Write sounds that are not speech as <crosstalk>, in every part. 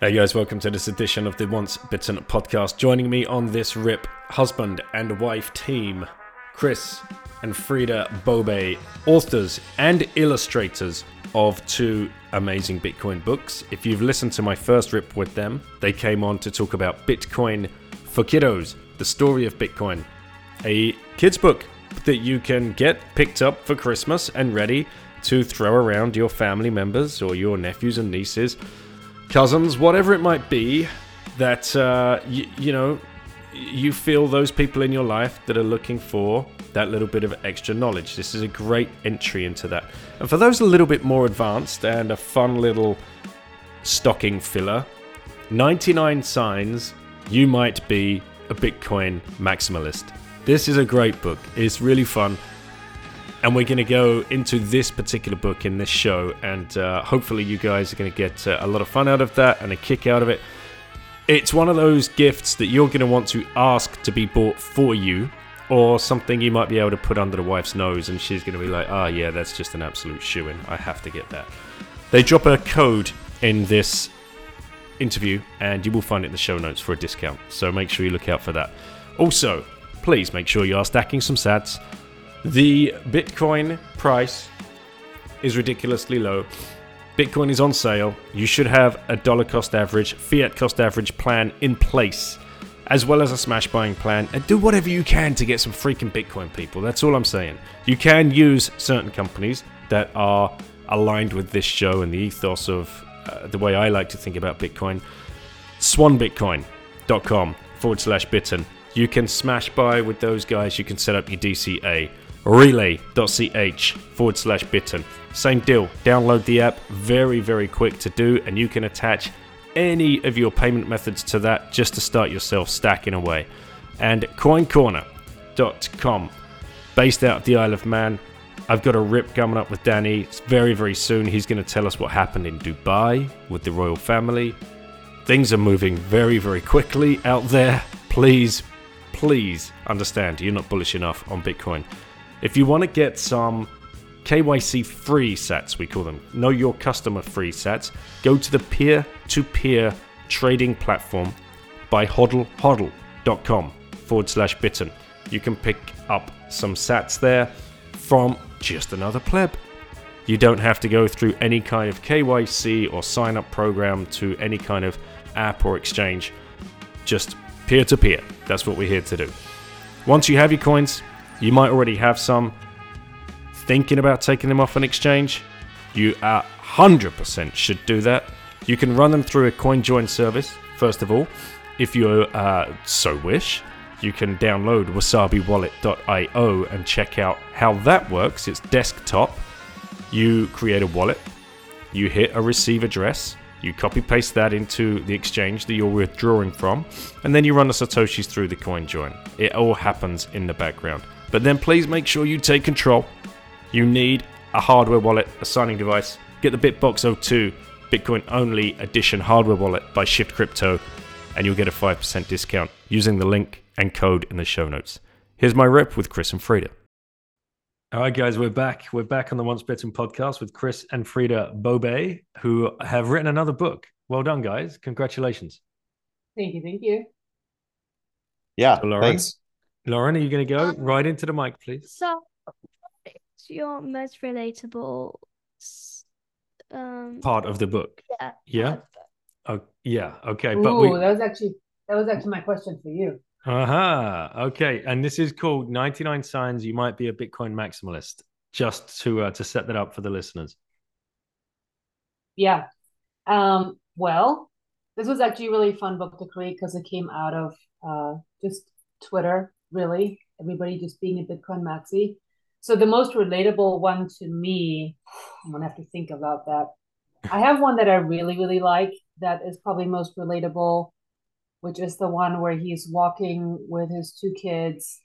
Hey guys, welcome to this edition of the Once Bitten podcast. Joining me on this rip, husband and wife team, Chris and Frida Bobe, authors and illustrators of two amazing Bitcoin books. If you've listened to my first rip with them, they came on to talk about Bitcoin for Kiddos, the story of Bitcoin, a kids book that you can get picked up for Christmas and ready to throw around your family members or your nephews and nieces cousins, whatever it might be, that uh, y- you know you feel those people in your life that are looking for that little bit of extra knowledge. This is a great entry into that. And for those a little bit more advanced and a fun little stocking filler, 99 signs you might be a Bitcoin maximalist. This is a great book. It's really fun and we're going to go into this particular book in this show, and uh, hopefully, you guys are going to get uh, a lot of fun out of that and a kick out of it. It's one of those gifts that you're going to want to ask to be bought for you, or something you might be able to put under the wife's nose, and she's going to be like, "Ah, oh, yeah, that's just an absolute shoe in. I have to get that." They drop a code in this interview, and you will find it in the show notes for a discount. So make sure you look out for that. Also, please make sure you are stacking some sats the Bitcoin price is ridiculously low. Bitcoin is on sale. You should have a dollar cost average, fiat cost average plan in place, as well as a smash buying plan. And do whatever you can to get some freaking Bitcoin, people. That's all I'm saying. You can use certain companies that are aligned with this show and the ethos of uh, the way I like to think about Bitcoin. Swanbitcoin.com forward slash bitten. You can smash buy with those guys. You can set up your DCA relai.ch forward slash bitten. Same deal, download the app, very, very quick to do, and you can attach any of your payment methods to that just to start yourself stacking away. And coincorner.com, based out of the Isle of Man. I've got a rip coming up with Danny. It's very, very soon. He's going to tell us what happened in Dubai with the royal family. Things are moving very, very quickly out there. Please, please understand you're not bullish enough on Bitcoin. If you want to get some KYC free sats, we call them, know your customer free sats, go to the peer to peer trading platform by hodlhodl.com forward slash bitten. You can pick up some sats there from just another pleb. You don't have to go through any kind of KYC or sign up program to any kind of app or exchange. Just peer to peer. That's what we're here to do. Once you have your coins, you might already have some thinking about taking them off an exchange. You 100% should do that. You can run them through a CoinJoin service, first of all, if you uh, so wish. You can download wasabiwallet.io and check out how that works. It's desktop. You create a wallet, you hit a receive address, you copy paste that into the exchange that you're withdrawing from, and then you run the Satoshis through the CoinJoin. It all happens in the background. But then please make sure you take control. You need a hardware wallet, a signing device. Get the Bitbox 02 Bitcoin only edition hardware wallet by Shift Crypto, and you'll get a 5% discount using the link and code in the show notes. Here's my rep with Chris and Frida. All right, guys, we're back. We're back on the Once Bitten podcast with Chris and Frida Bobe, who have written another book. Well done, guys. Congratulations. Thank you. Thank you. Yeah, so, thanks. Lauren, are you going to go um, right into the mic, please? So, what's your most relatable um, part of the book? Yeah. Yeah. Oh, yeah. Okay. Ooh, but we... that was actually that was actually my question for you. Uh-huh. Okay. And this is called 99 Signs You Might Be a Bitcoin Maximalist, just to uh, to set that up for the listeners. Yeah. Um, well, this was actually a really fun book to create because it came out of uh, just Twitter really. Everybody just being a Bitcoin maxi. So the most relatable one to me, I'm gonna have to think about that. I have one that I really, really like that is probably most relatable. which is the one where he's walking with his two kids.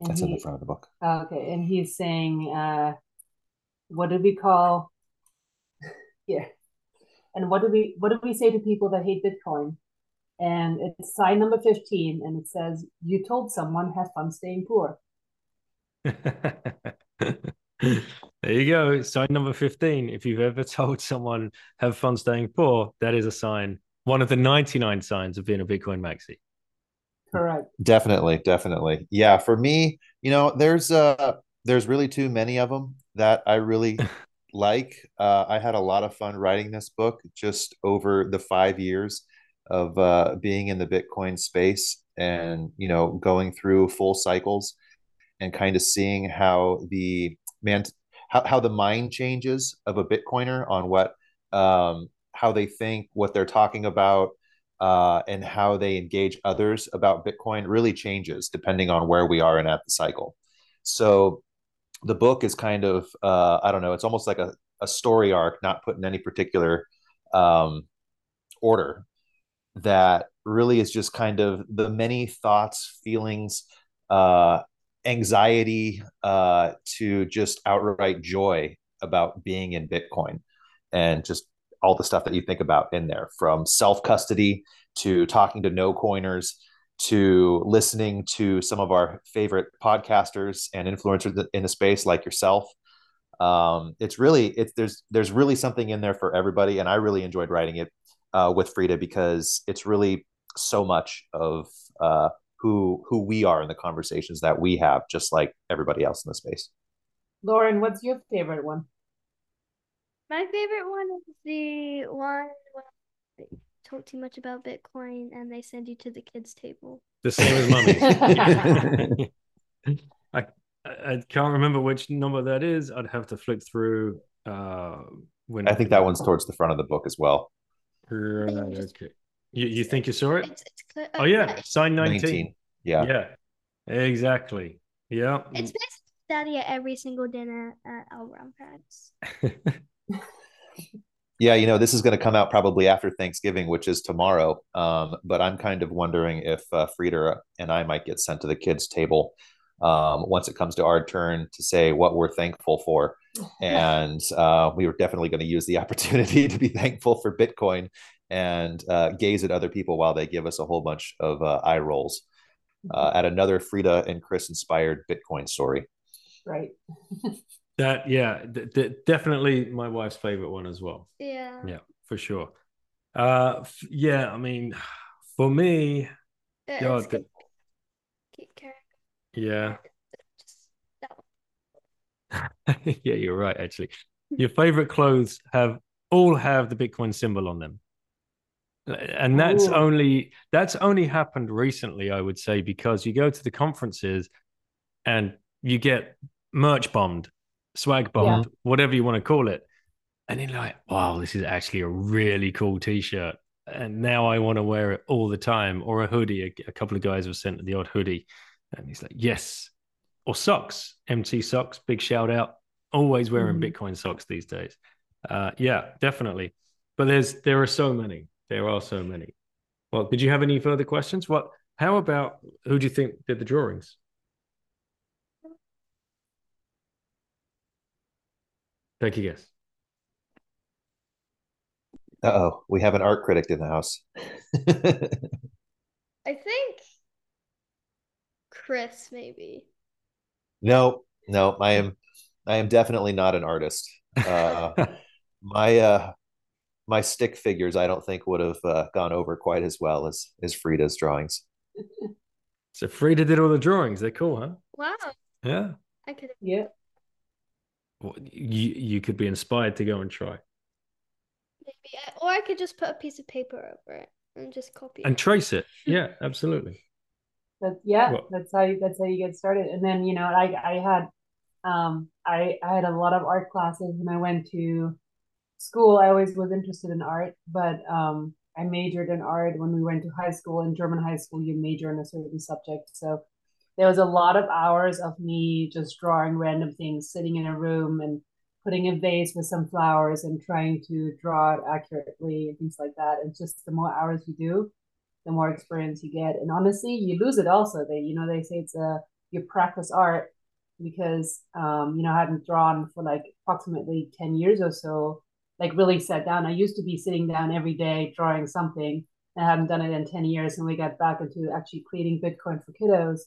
That's he, in the front of the book. Okay, and he's saying, uh, "What do we call?" <laughs> yeah, and what do we what do we say to people that hate Bitcoin? And it's sign number fifteen, and it says, "You told someone have fun staying poor." <laughs> there you go. Sign number 15. If you've ever told someone have fun staying poor, that is a sign, one of the 99 signs of being a Bitcoin maxi. Correct. Definitely, definitely. Yeah, for me, you know, there's uh there's really too many of them that I really <laughs> like. Uh I had a lot of fun writing this book just over the 5 years of uh being in the Bitcoin space and, you know, going through full cycles and kind of seeing how the man how, how the mind changes of a bitcoiner on what um, how they think what they're talking about uh, and how they engage others about bitcoin really changes depending on where we are and at the cycle. So the book is kind of uh, i don't know it's almost like a, a story arc not put in any particular um, order that really is just kind of the many thoughts feelings uh, anxiety uh, to just outright joy about being in Bitcoin and just all the stuff that you think about in there from self custody to talking to no coiners to listening to some of our favorite podcasters and influencers in the space like yourself. Um, it's really it's there's there's really something in there for everybody and i really enjoyed writing it uh, with frida because it's really so much of uh, who who we are in the conversations that we have, just like everybody else in the space. Lauren, what's your favorite one? My favorite one is the one where they talk too much about Bitcoin and they send you to the kids' table. The same as mummy. <laughs> <laughs> I I can't remember which number that is. I'd have to flick through. Uh, when I think that one's towards the front of the book as well. Right, okay. You, you think you saw it? It's, it's oh, yeah. Sign 19. 19. Yeah. Yeah. Exactly. Yeah. It's basically study at every single dinner at our grandparents. <laughs> yeah, you know, this is going to come out probably after Thanksgiving, which is tomorrow. Um, but I'm kind of wondering if uh, Frida and I might get sent to the kids' table um, once it comes to our turn to say what we're thankful for. <laughs> And uh, we were definitely going to use the <laughs> opportunity to be thankful for Bitcoin and uh, gaze at other people while they give us a whole bunch of uh, eye rolls uh, at another Frida and Chris inspired Bitcoin story. Right. <laughs> that yeah, th- th- definitely my wife's favorite one as well. Yeah. Yeah, for sure. Uh, f- yeah, I mean, <sighs> for me, yeah, the, yeah. <laughs> yeah, you're right. Actually, your favorite clothes have all have the Bitcoin symbol on them and that's Ooh. only that's only happened recently i would say because you go to the conferences and you get merch bombed swag bombed yeah. whatever you want to call it and you're like wow this is actually a really cool t-shirt and now i want to wear it all the time or a hoodie a, a couple of guys have sent the odd hoodie and he's like yes or socks mt socks big shout out always wearing mm. bitcoin socks these days uh, yeah definitely but there's there are so many there are so many. Well, did you have any further questions? What? How about who do you think did the drawings? Take a guess. Uh oh, we have an art critic in the house. <laughs> I think Chris, maybe. No, no, I am, I am definitely not an artist. Uh, <laughs> my uh, my stick figures I don't think would have uh, gone over quite as well as as Frida's drawings. So Frida did all the drawings. They're cool, huh? Wow. Yeah. I could. Yeah. Well, you you could be inspired to go and try. Maybe, or I could just put a piece of paper over it and just copy and it. trace it. <laughs> Yeah, absolutely. But yeah, well, that's how you, that's how you get started. And then you know, I I had um I I had a lot of art classes when I went to school, I always was interested in art, but um, I majored in art when we went to high school. In German high school, you major in a certain subject. So there was a lot of hours of me just drawing random things, sitting in a room and putting a vase with some flowers and trying to draw it accurately and things like that. And just the more hours you do, the more experience you get. And honestly, you lose it also. They, you know, they say it's a you practice art because um, you know, I hadn't drawn for like approximately 10 years or so, like really sat down. I used to be sitting down every day drawing something. I haven't done it in 10 years and we got back into actually creating Bitcoin for kiddos.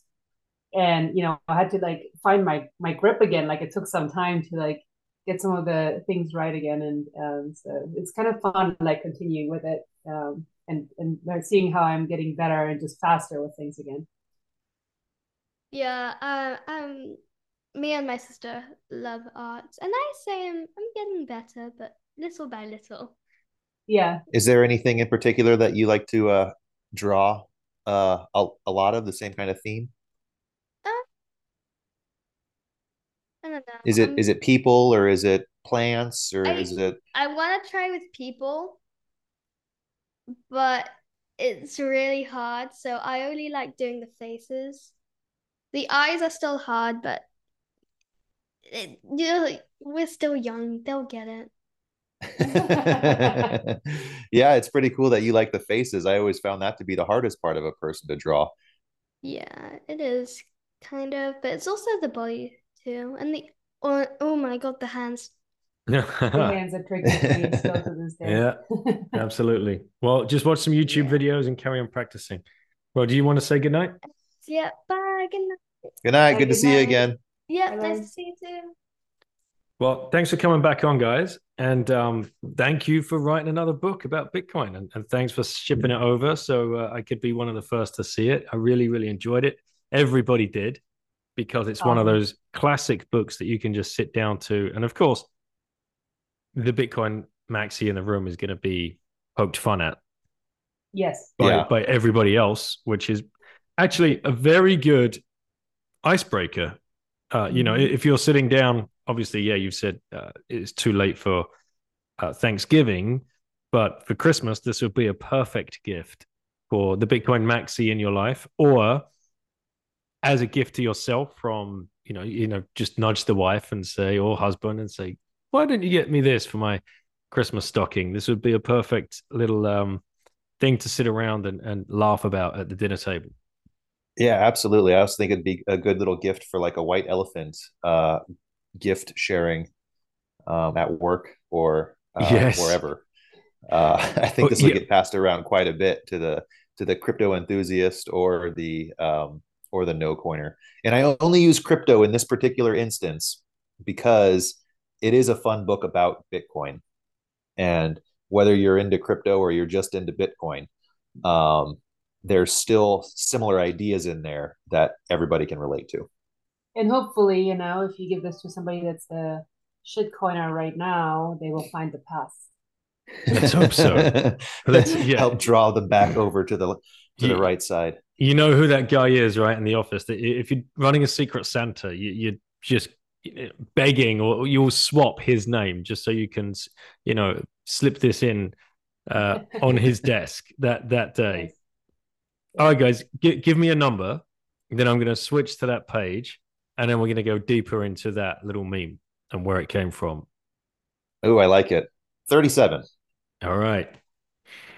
And you know, I had to like find my my grip again. Like it took some time to like get some of the things right again. And um, so it's kind of fun like continuing with it. Um, and and seeing how I'm getting better and just faster with things again. Yeah, uh, um, me and my sister love art, and I say I'm I'm getting better, but little by little. Yeah. Is there anything in particular that you like to uh, draw uh, a, a lot of the same kind of theme? Uh, I don't know. Is it um, is it people or is it plants or I- is it I want to try with people, but it's really hard. So I only like doing the faces. The eyes are still hard, but it, you know, we're still young. They'll get it. <laughs> yeah, it's pretty cool that you like the faces. I always found that to be the hardest part of a person to draw. Yeah, it is kind of, but it's also the body too, and the oh, oh my God, the hands. <laughs> The hands are tricky me still to this day. Yeah. <laughs> Absolutely. Well, just watch some YouTube Yeah. videos and carry on practicing. Well, do you want to say goodnight? Yeah, bye. Good night. Good night. Bye, Good to good see you again. Yeah, Bye-bye. nice to see you too. Well, thanks for coming back on, guys. And um, thank you for writing another book about Bitcoin. And, and thanks for shipping it over so uh, I could be one of the first to see it. I really, really enjoyed it. Everybody did because it's one of those classic books that you can just sit down to. And of course, the Bitcoin maxi in the room is going to be poked fun at yes. by, Yeah. by everybody else, which is actually a very good icebreaker. Uh, you know, Mhm. if you're sitting down, obviously, yeah, you've said uh, it's too late for uh, Thanksgiving, but for Christmas, this would be a perfect gift for the Bitcoin Maxi in your life, or as a gift to yourself from you know, you know, just nudge the wife and say, or husband, and say, why don't you get me this for my Christmas stocking? This would be a perfect little um, thing to sit around and, and laugh about at the dinner table. Yeah, absolutely. I also think it'd be a good little gift for like a white elephant uh, gift sharing um, at work or uh, Yes. wherever. Uh, <laughs> I think Oh, this will yeah. get passed around quite a bit to the to the crypto enthusiast or the um, or the no coiner. And I only use crypto in this particular instance because it is a fun book about Bitcoin. And whether you're into crypto or you're just into Bitcoin, um, there's still similar ideas in there that everybody can relate to. And hopefully, you know, if you give this to somebody that's a shitcoiner right now, they will find the path. Let's hope so. <laughs> Let's- yeah. Help draw them back over to the to Yeah. the right side. You know who that guy is, right? In the office, that if you're running a secret Santa, you, you're just begging, or you'll swap his name just so you can, you know, slip this in uh, <laughs> on his desk that that day. Yes. All right, guys, gi- give me a number. Then I'm going to switch to that page, and then we're going to go deeper into that little meme and where it came from. Oh, I like it. 37. All right.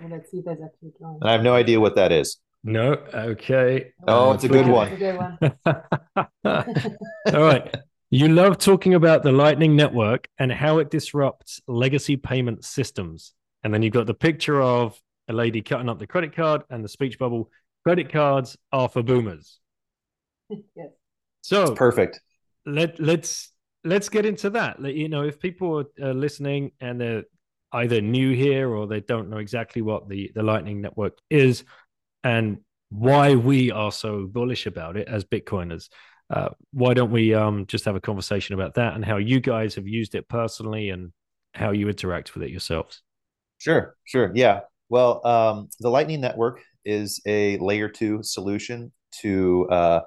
Well, let's see if there's actually drawing. And I have no idea what that is. No. Okay. Oh, I'm it's a good one. It's a good one. <laughs> All right. <laughs> You love talking about the Lightning Network and how it disrupts legacy payment systems. And then you've got the picture of a lady cutting up the credit card and the speech bubble. Credit cards are for boomers. <laughs> yes. So Perfect. let let's let's get into that. Let- You know, if people are uh, listening and they're either new here or they don't know exactly what the the Lightning Network is and why we are so bullish about it as Bitcoiners, uh, why don't we um, just have a conversation about that and how you guys have used it personally and how you interact with it yourselves? Sure, sure. Yeah. Well, um, the Lightning Network is a layer two solution to uh,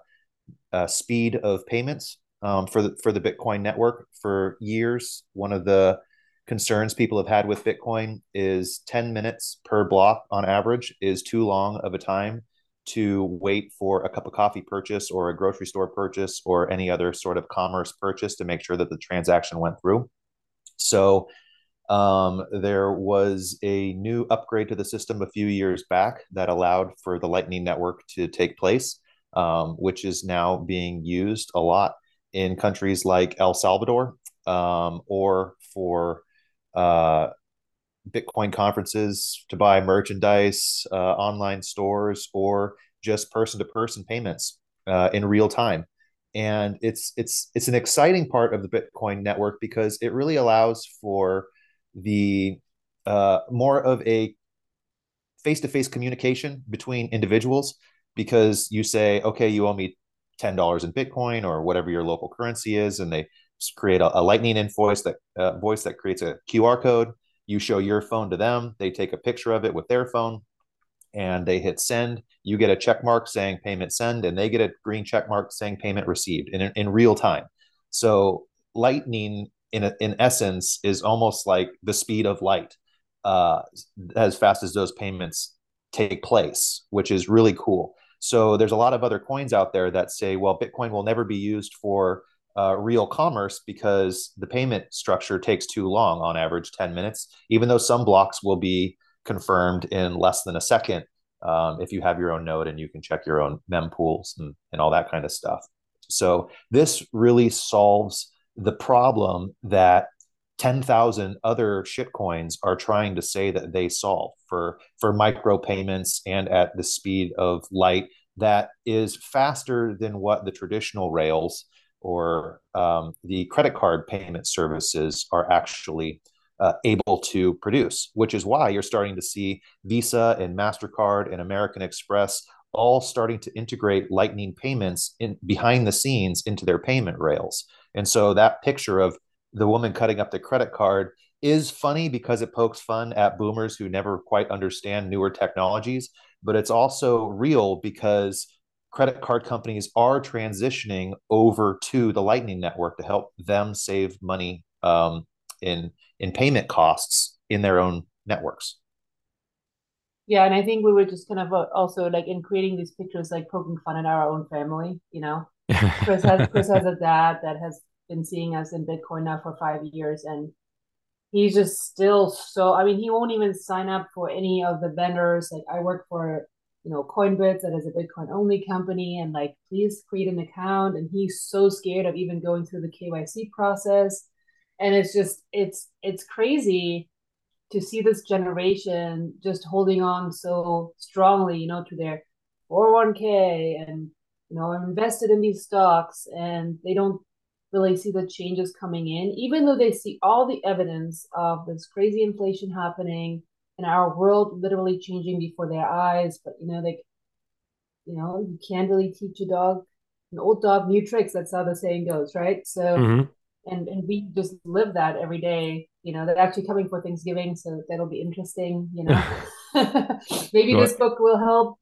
uh, speed of payments um, for the for the Bitcoin network. For years, one of the concerns people have had with Bitcoin is 10 minutes per block on average is too long of a time to wait for a cup of coffee purchase or a grocery store purchase or any other sort of commerce purchase to make sure that the transaction went through. So Um, there was a new upgrade to the system a few years back that allowed for the Lightning Network to take place, um, which is now being used a lot in countries like El Salvador um, or for uh, Bitcoin conferences to buy merchandise, uh, online stores, or just person to person payments uh, in real time. And it's it's it's an exciting part of the Bitcoin network because it really allows for the uh, more of a face to face communication between individuals because you say, okay, you owe me ten dollars in Bitcoin or whatever your local currency is, and they create a, a Lightning invoice that uh, voice that creates a QR code. You show your phone to them. They take a picture of it with their phone, and they hit send. You get a check mark saying payment send, and they get a green check mark saying payment received in in real time. So Lightning, in a, in essence, is almost like the speed of light, uh, as fast as those payments take place, which is really cool. So there's a lot of other coins out there that say, well, Bitcoin will never be used for uh, real commerce because the payment structure takes too long on average 10 minutes even though some blocks will be confirmed in less than a second um, if you have your own node and you can check your own mempools and, and all that kind of stuff. So this really solves the problem that 10,000 other shitcoins are trying to say that they solve for for micro payments and at the speed of light that is faster than what the traditional rails or um, the credit card payment services are actually uh, able to produce, which is why you're starting to see Visa and MasterCard and American Express all starting to integrate Lightning payments in behind the scenes into their payment rails. And so that picture of the woman cutting up the credit card is funny because it pokes fun at boomers who never quite understand newer technologies, but it's also real because credit card companies are transitioning over to the Lightning Network to help them save money um, in in payment costs in their own networks. Yeah, and I think we were just kind of uh, also like in creating these pictures, like poking fun at our own family. You know, <laughs> Chris has Chris has a dad that has been seeing us in Bitcoin now for five years, and he's just still so. I mean, he won't even sign up for any of the vendors. Like I work for you know, Coinbits that is a Bitcoin only company and like, please create an account. And he's so scared of even going through the KYC process. And it's just, it's, it's crazy to see this generation just holding on so strongly, you know, to their 401k and, you know, invested in these stocks and they don't really see the changes coming in, even though they see all the evidence of this crazy inflation happening and our world literally changing before their eyes. But you know, like you know, you can't really teach a dog an old dog new tricks. That's how the saying goes, right? So mm-hmm. and and we just live that every day. You know, they're actually coming for Thanksgiving, so that'll be interesting. You know. <laughs> <laughs> Maybe this book will help.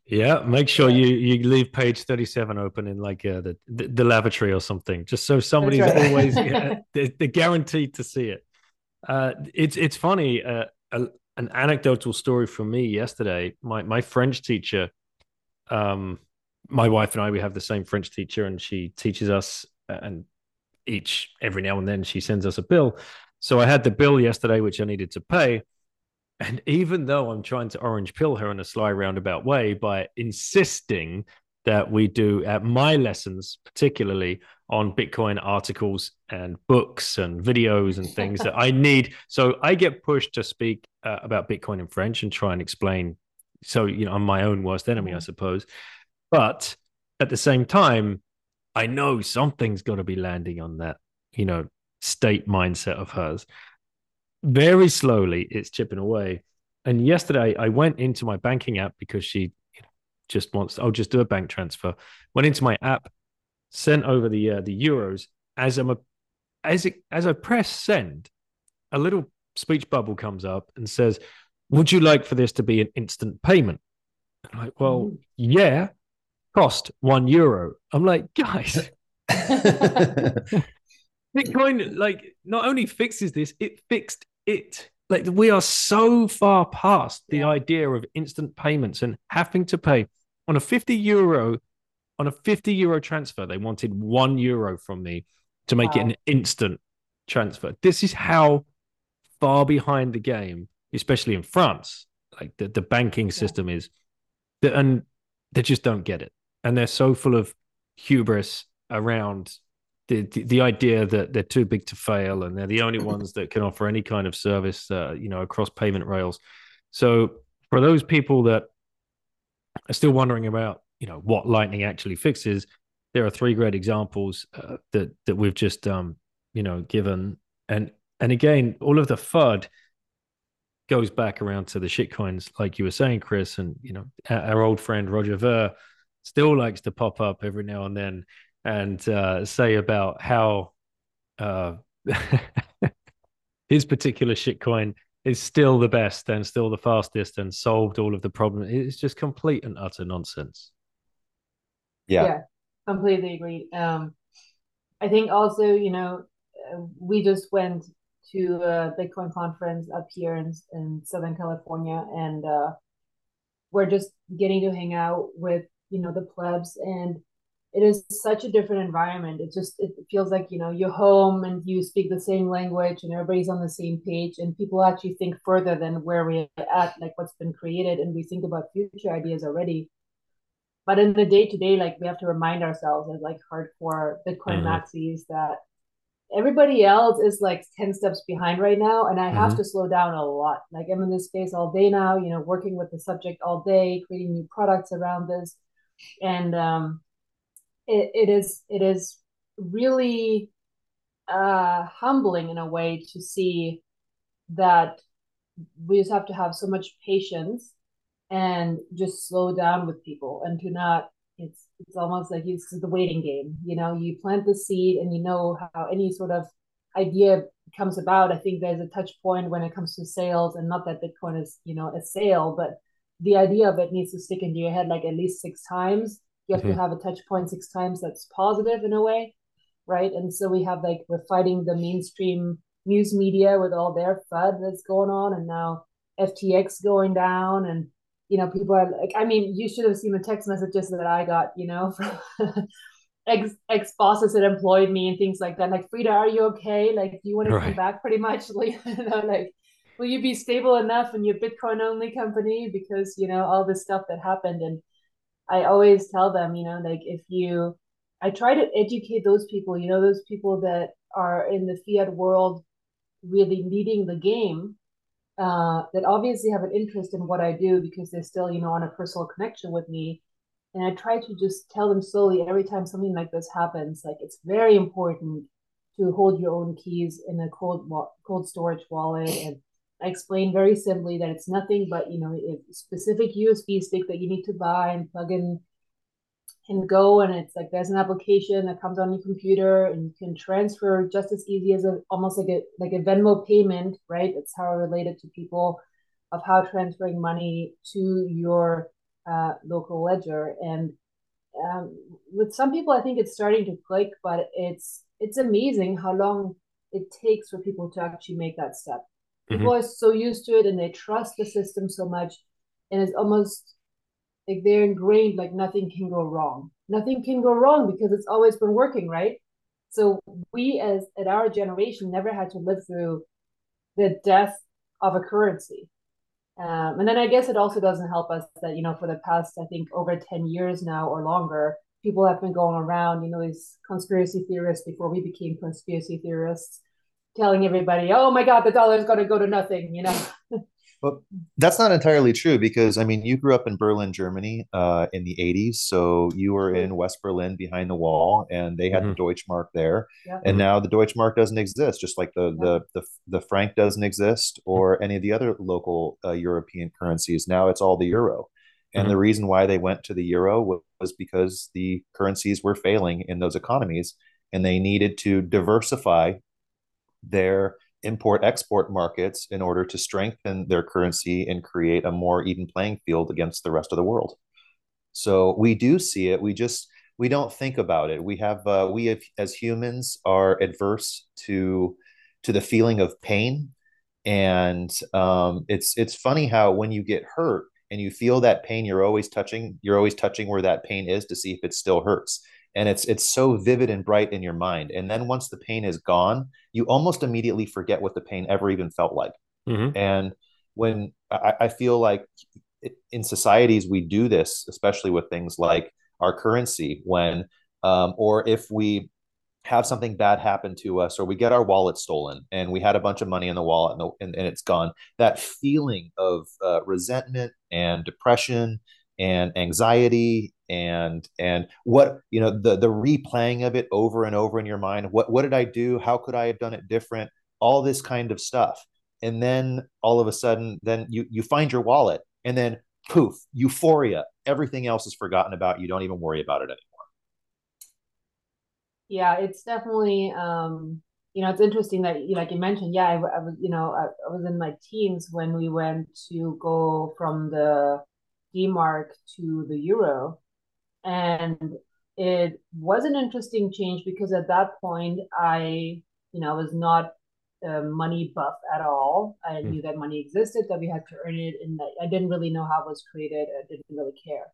<laughs> yeah, make sure you you leave page thirty seven open in like uh, the, the, the lavatory or something, just so somebody's right. always yeah, they're, they're, guaranteed to see it. Uh, it's it's funny. Uh, an anecdotal story from me yesterday. My my French teacher, um, my wife and I, we have the same French teacher, and she teaches us, and each every now and then she sends us a bill. So I had the bill yesterday, which I needed to pay. And even though I'm trying to orange pill her in a sly roundabout way by insisting that we do at my lessons, particularly on Bitcoin articles and books and videos and things that I need. So I get pushed to speak uh, about Bitcoin in French and try and explain. So, you know, I'm my own worst enemy, I mm-hmm. suppose. But at the same time, I know something's got to be landing on that, you know, state mindset of hers. Very slowly, it's chipping away. And yesterday, I went into my banking app because she just wants, I'll just do a bank transfer. Went into my app, sent over the uh, the euros. As I'm a, as it as I press send, a little speech bubble comes up and says, "Would you like for this to be an instant payment?" I'm like, well, yeah, cost one euro. I'm like, guys, <laughs> <laughs> Bitcoin like not only fixes this, it fixed it. Like we are so far past the yeah. idea of instant payments and having to pay on a 50 euro on a 50 euro transfer they wanted 1 euro from me to make wow. it an instant transfer this is how far behind the game, especially in France. Like the, the banking system yeah. is, and they just don't get it, and they're so full of hubris around the, the, the idea that they're too big to fail and they're the only <clears throat> ones that can offer any kind of service, uh, you know, across payment rails. So for those people that are still wondering about, you know, what Lightning actually fixes, there are three great examples uh, that that we've just, um, you know, given. And and again, all of the FUD goes back around to the shitcoins, like you were saying, Chris, and you know, our, old friend Roger Ver still likes to pop up every now and then and uh, say about how uh, <laughs> his particular shitcoin is still the best and still the fastest and solved all of the problems. It's just complete and utter nonsense. Yeah, yeah completely agree. Um, I think also, you know, uh, we just went to a Bitcoin conference up here in, in Southern California, and uh, we're just getting to hang out with you know the plebs and it is such a different environment. It just it feels like you know you're home and you speak the same language and everybody's on the same page and people actually think further than where we're at like what's been created and we think about future ideas already but in the day to day like we have to remind ourselves as like hardcore bitcoin mm-hmm. maxis that everybody else is like 10 steps behind right now and i mm-hmm. have to slow down a lot like i'm in this space all day now you know working with the subject all day creating new products around this and um, it, it is it is really uh, humbling in a way to see that we just have to have so much patience and just slow down with people and to not it's it's almost like it's the waiting game you know you plant the seed and you know how any sort of idea comes about i think there's a touch point when it comes to sales and not that bitcoin is you know a sale but the idea of it needs to stick into your head like at least six times. You have mm-hmm. to have a touch point six times that's positive in a way, right? And so we have like we're fighting the mainstream news media with all their FUD that's going on, and now FTX going down, and you know people are like, I mean, you should have seen the text messages that I got, you know, <laughs> from ex ex bosses that employed me and things like that. Like Frida, are you okay? Like, do you want to right. come back? Pretty much, <laughs> like, you know, like will you be stable enough in your Bitcoin only company? Because, you know, all this stuff that happened. And I always tell them, you know, like if you, I try to educate those people, you know, those people that are in the fiat world really leading the game, uh, that obviously have an interest in what I do because they're still, you know, on a personal connection with me. And I try to just tell them slowly every time something like this happens, like it's very important to hold your own keys in a cold cold storage wallet and I explain very simply that it's nothing but you know a specific USB stick that you need to buy and plug in and go and it's like there's an application that comes on your computer and you can transfer just as easy as a almost like a like a Venmo payment, right? It's how I related to people of how transferring money to your uh, local ledger and um, with some people I think it's starting to click, but it's it's amazing how long it takes for people to actually make that step people mm-hmm. are so used to it and they trust the system so much and it's almost like they're ingrained like nothing can go wrong. Nothing can go wrong because it's always been working right? So we as at our generation never had to live through the death of a currency. Um, and then i guess it also doesn't help us that you know for the past i think over 10 years now or longer people have been going around you know these conspiracy theorists before we became conspiracy theorists telling everybody, "Oh my God, the dollar is going to go to nothing," you know. Well, that's not entirely true because I mean, you grew up in Berlin, Germany, uh, in the '80s, so you were in West Berlin behind the wall, and they had mm-hmm. the Deutschmark there, yeah. and now the Deutschmark doesn't exist, just like the yeah. the, the the franc doesn't exist, or any of the other local uh, European currencies. Now it's all the euro, and mm-hmm. the reason why they went to the euro was, was because the currencies were failing in those economies, and they needed to diversify their import export markets in order to strengthen their currency and create a more even playing field against the rest of the world. So we do see it. We just we don't think about it. We have uh, we have, as humans are adverse to to the feeling of pain, and um, it's it's funny how when you get hurt and you feel that pain, you're always touching you're always touching where that pain is to see if it still hurts. And it's it's so vivid and bright in your mind and then once the pain is gone you almost immediately forget what the pain ever even felt like Mhm. and when I, I feel like in societies we do this especially with things like our currency when um, or if we have something bad happen to us or we get our wallet stolen and we had a bunch of money in the wallet and, the, and, and it's gone that feeling of uh, resentment and depression and anxiety and and what you know the the replaying of it over and over in your mind what what did i do? How could i have done it different? All this kind of stuff. And then all of a sudden then you you find your wallet and then poof euphoria. Everything else is forgotten about. You don't even worry about it anymore. Yeah it's definitely um you know it's interesting that you like you mentioned yeah i, I was you know I, I, was in my teens when we went to go from the d-mark to the euro and it was an interesting change because at that point i you know was not uh, money buff at all. I mm. knew that money existed that we had to earn it and i didn't really know how it was created. I didn't really care.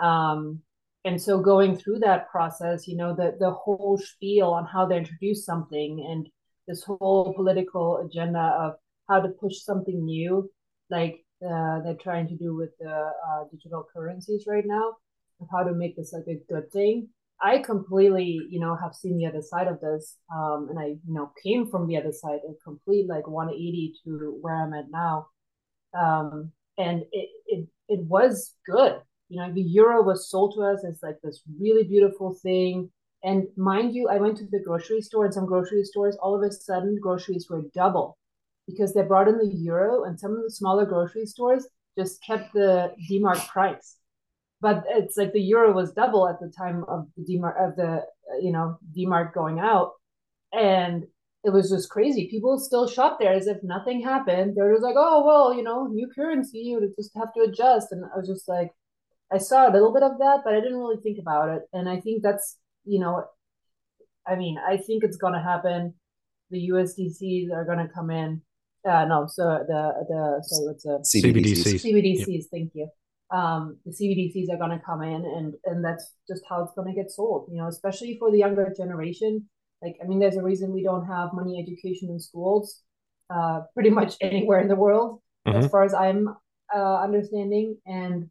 Um and so going through that process you know the the whole spiel on how they introduce something and this whole political agenda of how to push something new like uh, they're trying to do with the uh, digital currencies right now how to make this like a good thing i completely you know have seen the other side of this um, and i you know came from the other side a complete like 180 to where i'm at now um, and it, it it was good you know, the euro was sold to us as like this really beautiful thing. And mind you, I went to the grocery store and some grocery stores, all of a sudden groceries were double because they brought in the euro and some of the smaller grocery stores just kept the D-mark price. But it's like the euro was double at the time of the D-mark of the you know D-mark going out. And it was just crazy. People still shop there as if nothing happened. They're just like, oh well, you know, new currency, you just have to adjust. And I was just like, I saw a little bit of that, but I didn't really think about it. And I think that's, you know, I mean, I think it's going to happen. The USDCs are going to come in. Uh, no, so the the sorry, what's the CBDCs? CBDCs. Yep. Thank you. Um, the CBDCs are going to come in, and and that's just how it's going to get sold. You know, especially for the younger generation. Like, I mean, there's a reason we don't have money education in schools, uh, pretty much <laughs> anywhere in the world, mm-hmm. as far as I'm uh, understanding. And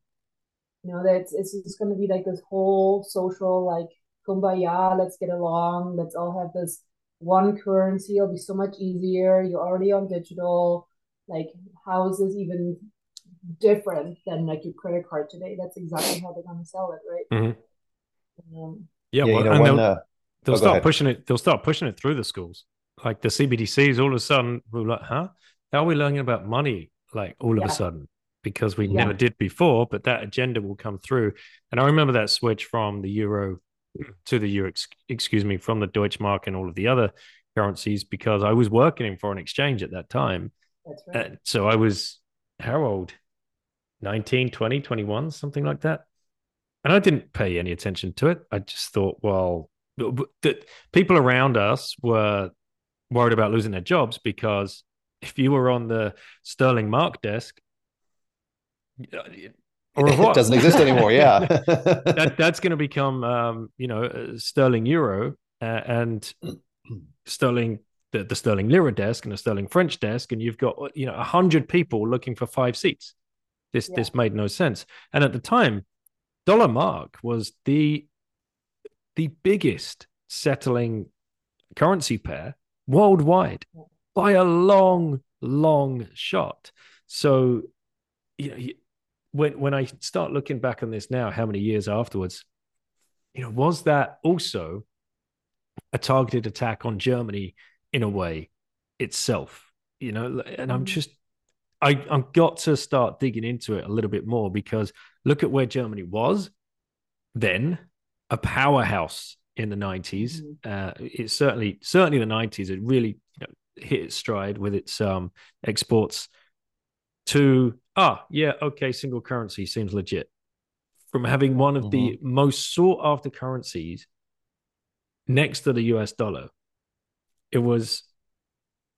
you know that it's, it's just going to be like this whole social like kumbaya let's get along let's all have this one currency it'll be so much easier you're already on digital like how is this even different than like your credit card today that's exactly how they're going to sell it right mm-hmm. um, yeah, yeah well, you know, when, they'll, uh, they'll oh, start pushing it they'll start pushing it through the schools like the cbdc's all of a sudden we're like huh how are we learning about money like all of yeah. a sudden because we yeah. never did before, but that agenda will come through. And I remember that switch from the euro <clears throat> to the euro, excuse me, from the Deutschmark and all of the other currencies because I was working in foreign exchange at that time. That's right. Uh, so I was how old? 19, 20, 21, something like that. And I didn't pay any attention to it. I just thought, well, that people around us were worried about losing their jobs because if you were on the sterling mark desk or <laughs> it doesn't exist anymore. Yeah, <laughs> <laughs> that, that's going to become, um, you know, uh, sterling euro uh, and sterling the, the sterling lira desk and the sterling French desk, and you've got you know a hundred people looking for five seats. This yeah. this made no sense. And at the time, dollar mark was the the biggest settling currency pair worldwide by a long, long shot. So, you know, when when I start looking back on this now, how many years afterwards, you know, was that also a targeted attack on Germany in a way itself? You know, and I'm mm. just I I've got to start digging into it a little bit more because look at where Germany was then, a powerhouse in the 90s. Mm-hmm. Uh, it's certainly certainly the 90s. It really you know, hit its stride with its um, exports to ah yeah okay single currency seems legit from having one of mm-hmm. the most sought after currencies next to the US dollar it was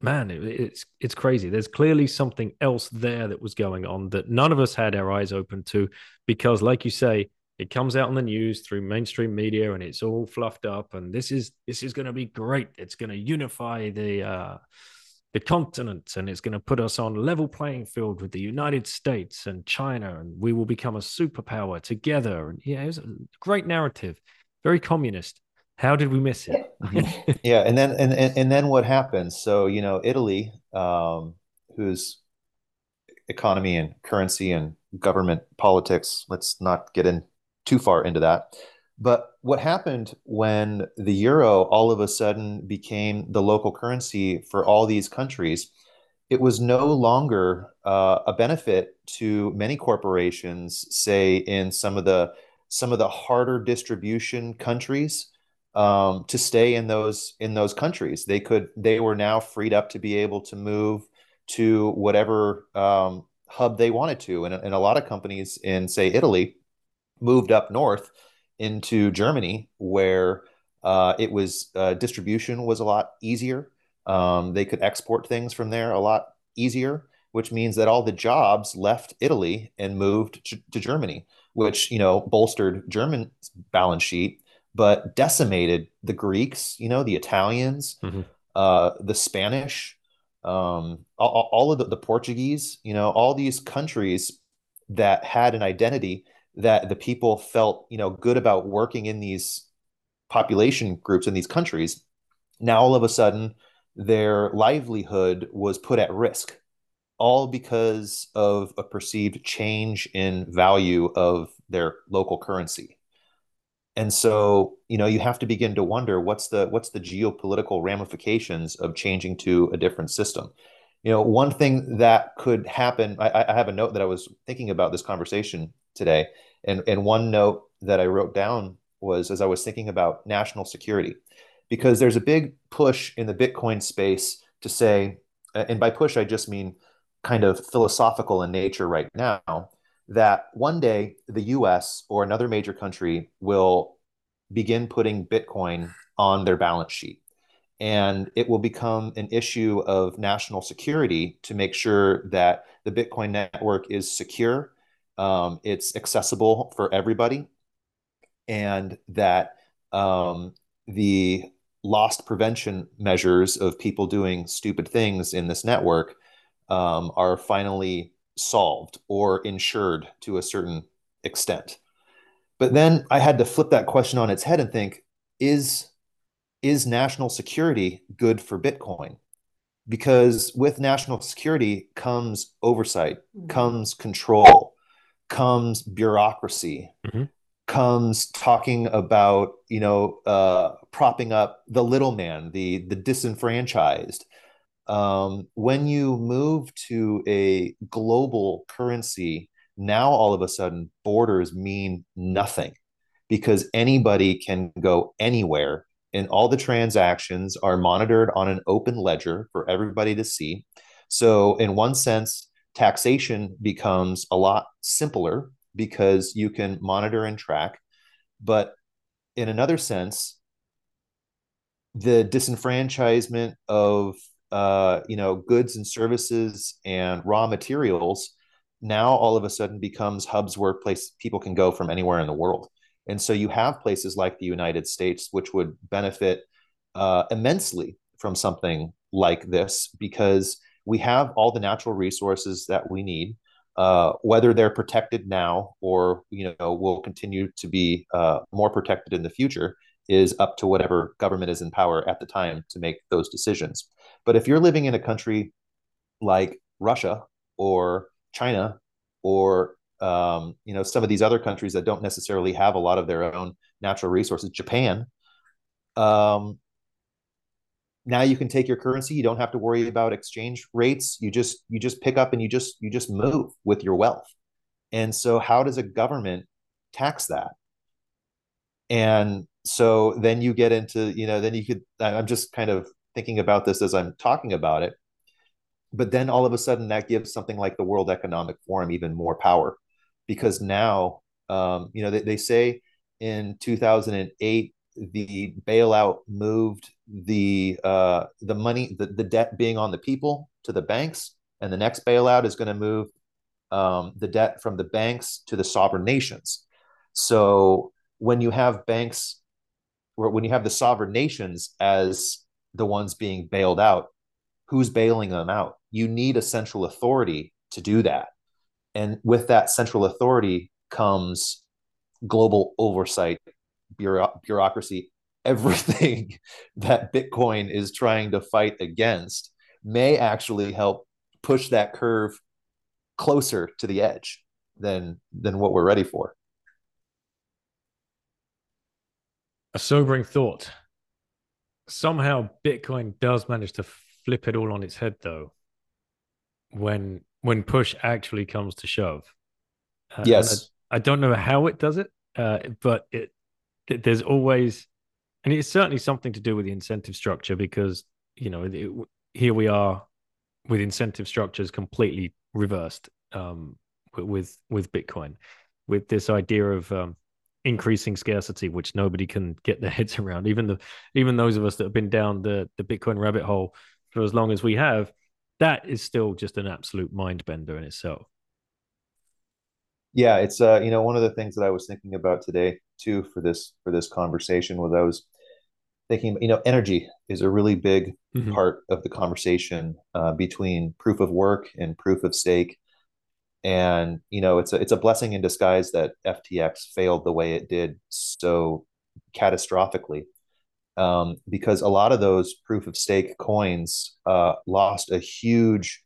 man it, it's it's crazy. There's clearly something else there that was going on that none of us had our eyes open to because like you say it comes out on the news through mainstream media and it's all fluffed up and this is this is going to be great. It's going to unify the uh the continent and it's going to put us on level playing field with the united states and china and we will become a superpower together. And yeah it was a great narrative. Very communist how did we miss it <laughs> yeah and then and, and and then what happens so you know italy um whose economy and currency and government politics let's not get in too far into that. But what happened when the euro all of a sudden became the local currency for all these countries? It was no longer uh, a benefit to many corporations, say in some of the some of the harder distribution countries, um, to stay in those in those countries. They could they were now freed up to be able to move to whatever um, hub they wanted to, and, and a lot of companies in say Italy moved up north into Germany, where uh, it was uh, distribution was a lot easier. Um, they could export things from there a lot easier, which means that all the jobs left Italy and moved to, to Germany, which you know bolstered German balance sheet, but decimated the Greeks, you know, the Italians, mm-hmm. uh, the Spanish, um, all, all, of the, the Portuguese, you know, all these countries that had an identity that the people felt you know good about working in these population groups in these countries now all of a sudden their livelihood was put at risk all because of a perceived change in value of their local currency and so you know you have to begin to wonder what's the what's the geopolitical ramifications of changing to a different system. You know one thing that could happen I, I have a note that i was thinking about this conversation today and, and one note that I wrote down was as I was thinking about national security, because there's a big push in the Bitcoin space to say, and by push, I just mean kind of philosophical in nature right now, that one day the US or another major country will begin putting Bitcoin on their balance sheet. And it will become an issue of national security to make sure that the Bitcoin network is secure um, it's accessible for everybody, and that um, the lost prevention measures of people doing stupid things in this network um, are finally solved or insured to a certain extent. But then I had to flip that question on its head and think: is is national security good for Bitcoin? Because with national security comes oversight, mm-hmm. comes control, comes bureaucracy, mm-hmm. comes talking about you know uh, propping up the little man, the the disenfranchised. Um, when you move to a global currency, now all of a sudden borders mean nothing because anybody can go anywhere and all the transactions are monitored on an open ledger for everybody to see. So, in one sense, taxation becomes a lot simpler because you can monitor and track. But in another sense, the disenfranchisement of uh, you know goods and services and raw materials now all of a sudden becomes hubs where place people can go from anywhere in the world. And so you have places like the United States, which would benefit uh, immensely from something like this because we have all the natural resources that we need. Uh, whether they're protected now or you know will continue to be uh, more protected in the future is up to whatever government is in power at the time to make those decisions. But if you're living in a country like Russia or China or um, you know some of these other countries that don't necessarily have a lot of their own natural resources, Japan, um, now you can take your currency. You don't have to worry about exchange rates. You just you just pick up and you just you just move with your wealth. And so how does a government tax that? And so then you get into you know then you could i'm just kind of thinking about this as i'm talking about it. But then all of a sudden that gives something like the world economic forum even more power. Because now um, you know they, they say in 2008 the bailout moved the uh, the money the, the debt being on the people to the banks. And the next bailout is going to move um, the debt from the banks to the sovereign nations. So when you have banks, or when you have the sovereign nations as the ones being bailed out, who's bailing them out? You need a central authority to do that. And with that central authority comes global oversight, bureau- bureaucracy, <laughs> everything that Bitcoin is trying to fight against may actually help push that curve closer to the edge than than what we're ready for. A sobering thought. Somehow Bitcoin does manage to flip it all on its head though when when push actually comes to shove. Uh, yes. I, I, don't know how it does it, uh, but it, it, there's always and it's certainly something to do with the incentive structure because you know it, here we are with incentive structures completely reversed um, with with Bitcoin, with this idea of um, increasing scarcity, which nobody can get their <laughs> heads around. Even the even those of us that have been down the the Bitcoin rabbit hole for as long as we have, that is still just an absolute mind bender in itself. Yeah, it's uh, you know, one of the things that I was thinking about today too for this for this conversation was I was thinking, you know, energy is a really big mm-hmm. part of the conversation uh, between proof of work and proof of stake. And you know, it's a it's a blessing in disguise that FTX failed the way it did so catastrophically, um, because a lot of those proof of stake coins uh, lost a huge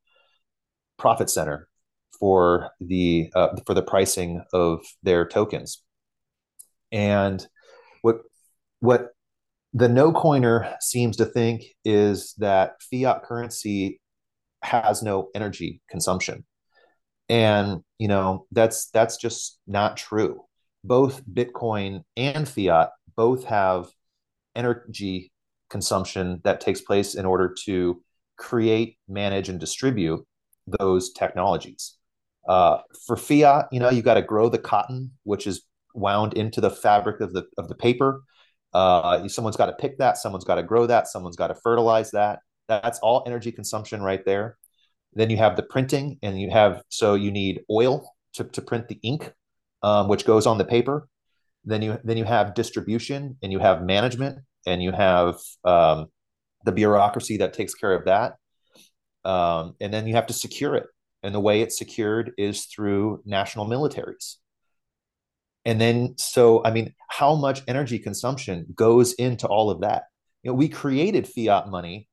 profit center for the uh, for the pricing of their tokens. And what what the no coiner seems to think is that fiat currency has no energy consumption and you know that's that's just not true both bitcoin and fiat both have energy consumption that takes place in order to create manage and distribute those technologies uh, for fiat you know you got to grow the cotton which is wound into the fabric of the of the paper uh, someone's got to pick that, someone's got to grow that, someone's got to fertilize that. That's all energy consumption right there. Then you have the printing, and you have so you need oil to, to print the ink, um, which goes on the paper. Then you then you have distribution, and you have management, and you have um, the bureaucracy that takes care of that. Um, and then you have to secure it, and the way it's secured is through national militaries. And then, so, I mean, how much energy consumption goes into all of that? You know, we created fiat money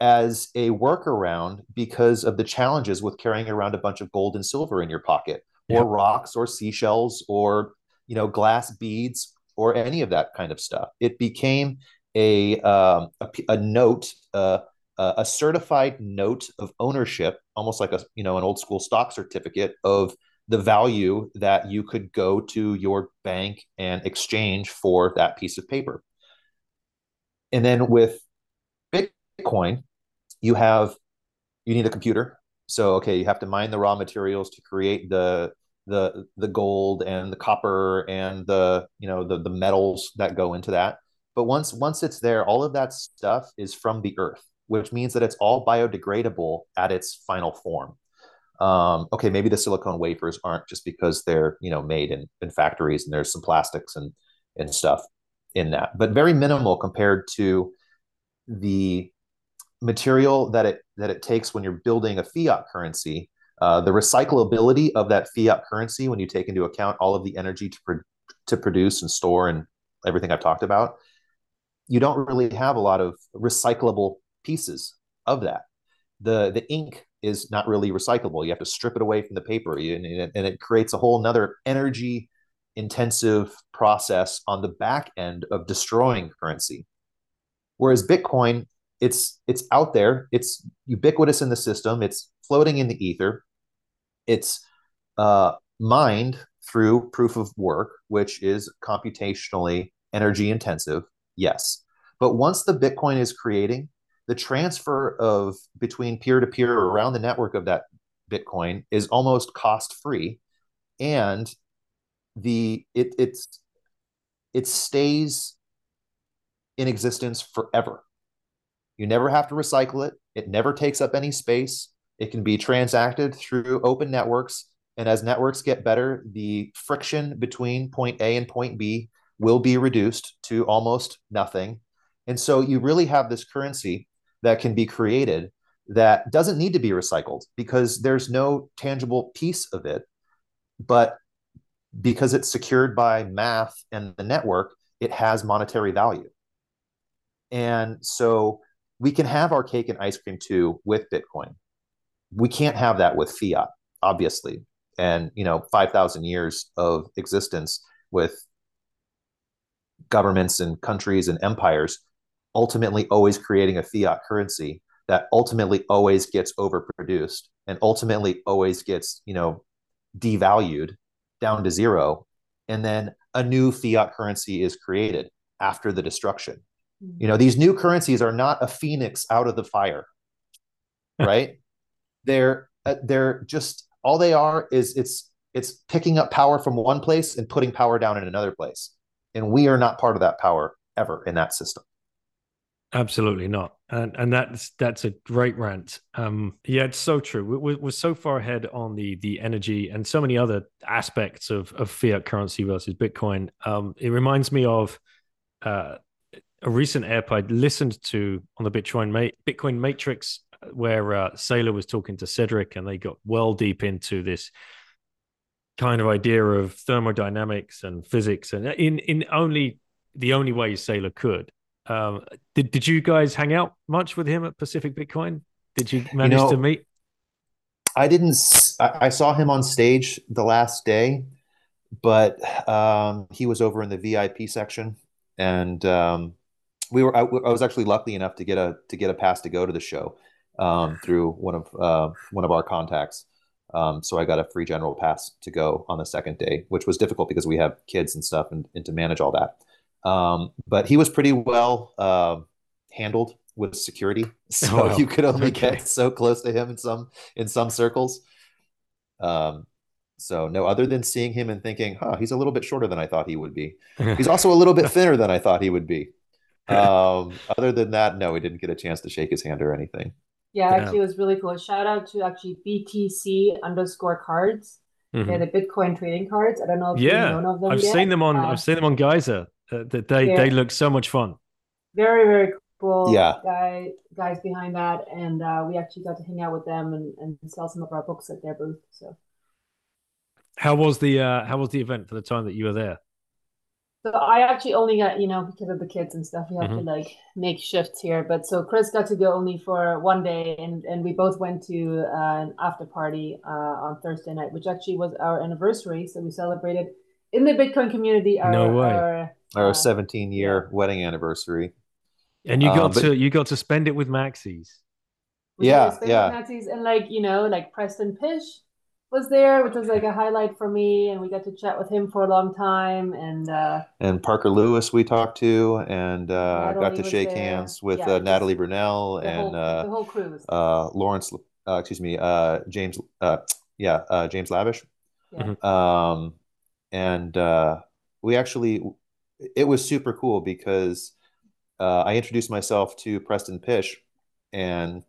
as a workaround because of the challenges with carrying around a bunch of gold and silver in your pocket or rocks or seashells or, you know, glass beads or any of that kind of stuff. It became a, um, a, a, note, uh, a certified note of ownership, almost like a, you know, an old school stock certificate of the value that you could go to your bank and exchange for that piece of paper. And then with Bitcoin, you have you need a computer. So okay, you have to mine the raw materials to create the the the gold and the copper and the you know the the metals that go into that. But once once it's there, all of that stuff is from the earth, which means that it's all biodegradable at its final form um, okay, maybe the silicone wafers aren't just because they're you know made in, in factories and there's some plastics and and stuff in that, but very minimal compared to the material that it that it takes when you're building a fiat currency. Uh, the recyclability of that fiat currency, when you take into account all of the energy to pro- to produce and store and everything I've talked about, you don't really have a lot of recyclable pieces of that. The the ink is not really recyclable. You have to strip it away from the paper, and, and it creates a whole another energy intensive process on the back end of destroying currency. Whereas Bitcoin, it's it's out there, it's ubiquitous in the system, it's floating in the ether, it's uh, mined through proof of work, which is computationally energy intensive. Yes, but once the Bitcoin is creating, the transfer of between peer to peer around the network of that Bitcoin is almost cost free, and the it it's it stays in existence forever. You never have to recycle it. It never takes up any space. It can be transacted through open networks And as networks get better, the friction between point A and point B will be reduced to almost nothing. And so you really have this currency that can be created that doesn't need to be recycled because there's no tangible piece of it. But because it's secured by math and the network, it has monetary value. And so we can have our cake and ice cream too with Bitcoin. We can't have that with fiat, obviously. And you know, five thousand years of existence with governments and countries and empires ultimately always creating a fiat currency that ultimately always gets overproduced and ultimately always gets you know devalued down to zero and then a new fiat currency is created after the destruction you know these new currencies are not a phoenix out of the fire right they're uh, they're just all they are is it's it's picking up power from one place and putting power down in another place and we are not part of that power ever in that system Absolutely not, and and that's that's a great rant. Um, yeah, it's so true. We, we're so far ahead on the the energy and so many other aspects of of fiat currency versus Bitcoin. Um, it reminds me of uh, a recent app I listened to on the Bitcoin Ma- Bitcoin Matrix, where uh, Saylor was talking to Cedric, and they got well deep into this kind of idea of thermodynamics and physics, and in in only the only way Saylor could. Um, did did you guys hang out much with him at Pacific Bitcoin? Did you manage you know, to meet? I didn't. I, I saw him on stage the last day, but um, he was over in the VIP section, and um, we were. I, I, was actually lucky enough to get a to get a pass to go to the show um, through one of uh, one of our contacts. Um, so I got a free general pass to go on the second day, which was difficult because we have kids and stuff and, and to manage all that. Um, but he was pretty well uh, handled with security, <laughs> so wow. you could only okay. get so close to him in some in some circles. Um, so no, other than seeing him and thinking, "Huh, he's a little bit shorter than I thought he would be." <laughs> he's also a little bit thinner than I thought he would be. <laughs> Um, other than that, no, we didn't get a chance to shake his hand or anything. Yeah, actually, it was really cool. Shout out to actually BTC underscore cards. Mm-hmm. They're the Bitcoin trading cards. I don't know if yeah, you know of them. I've yet. seen them on. Uh, I've seen them on Geyser. Uh, they yeah. they look so much fun. Very very cool. Yeah, guy guys behind that, and uh, we actually got to hang out with them and, and sell some of our books at their booth. So, how was the uh, how was the event for the time that you were there? So I actually only got, you know, because of the kids and stuff, we have mm-hmm. to like make shifts here. But so Chris got to go only for one day, and and we both went to uh, an after party uh, on Thursday night, which actually was our anniversary. So we celebrated in the Bitcoin community our no way. our, our uh, 17 year yeah. wedding anniversary. And you got um, to you got to spend it with Maxis. yeah, yeah. Maxis and like you know like Preston Pysh was there, which was like a highlight for me, and we got to chat with him for a long time. And uh, and Parker Lewis we talked to, and uh, got to shake there. hands with yeah, uh, Natalie Brunell and whole, uh, the whole crew. Uh, Lawrence, uh, excuse me, uh, James, uh, yeah, uh, James Lavish. Yeah. Mm-hmm. Um, and uh, we actually, it was super cool because uh, I introduced myself to Preston Pysh, and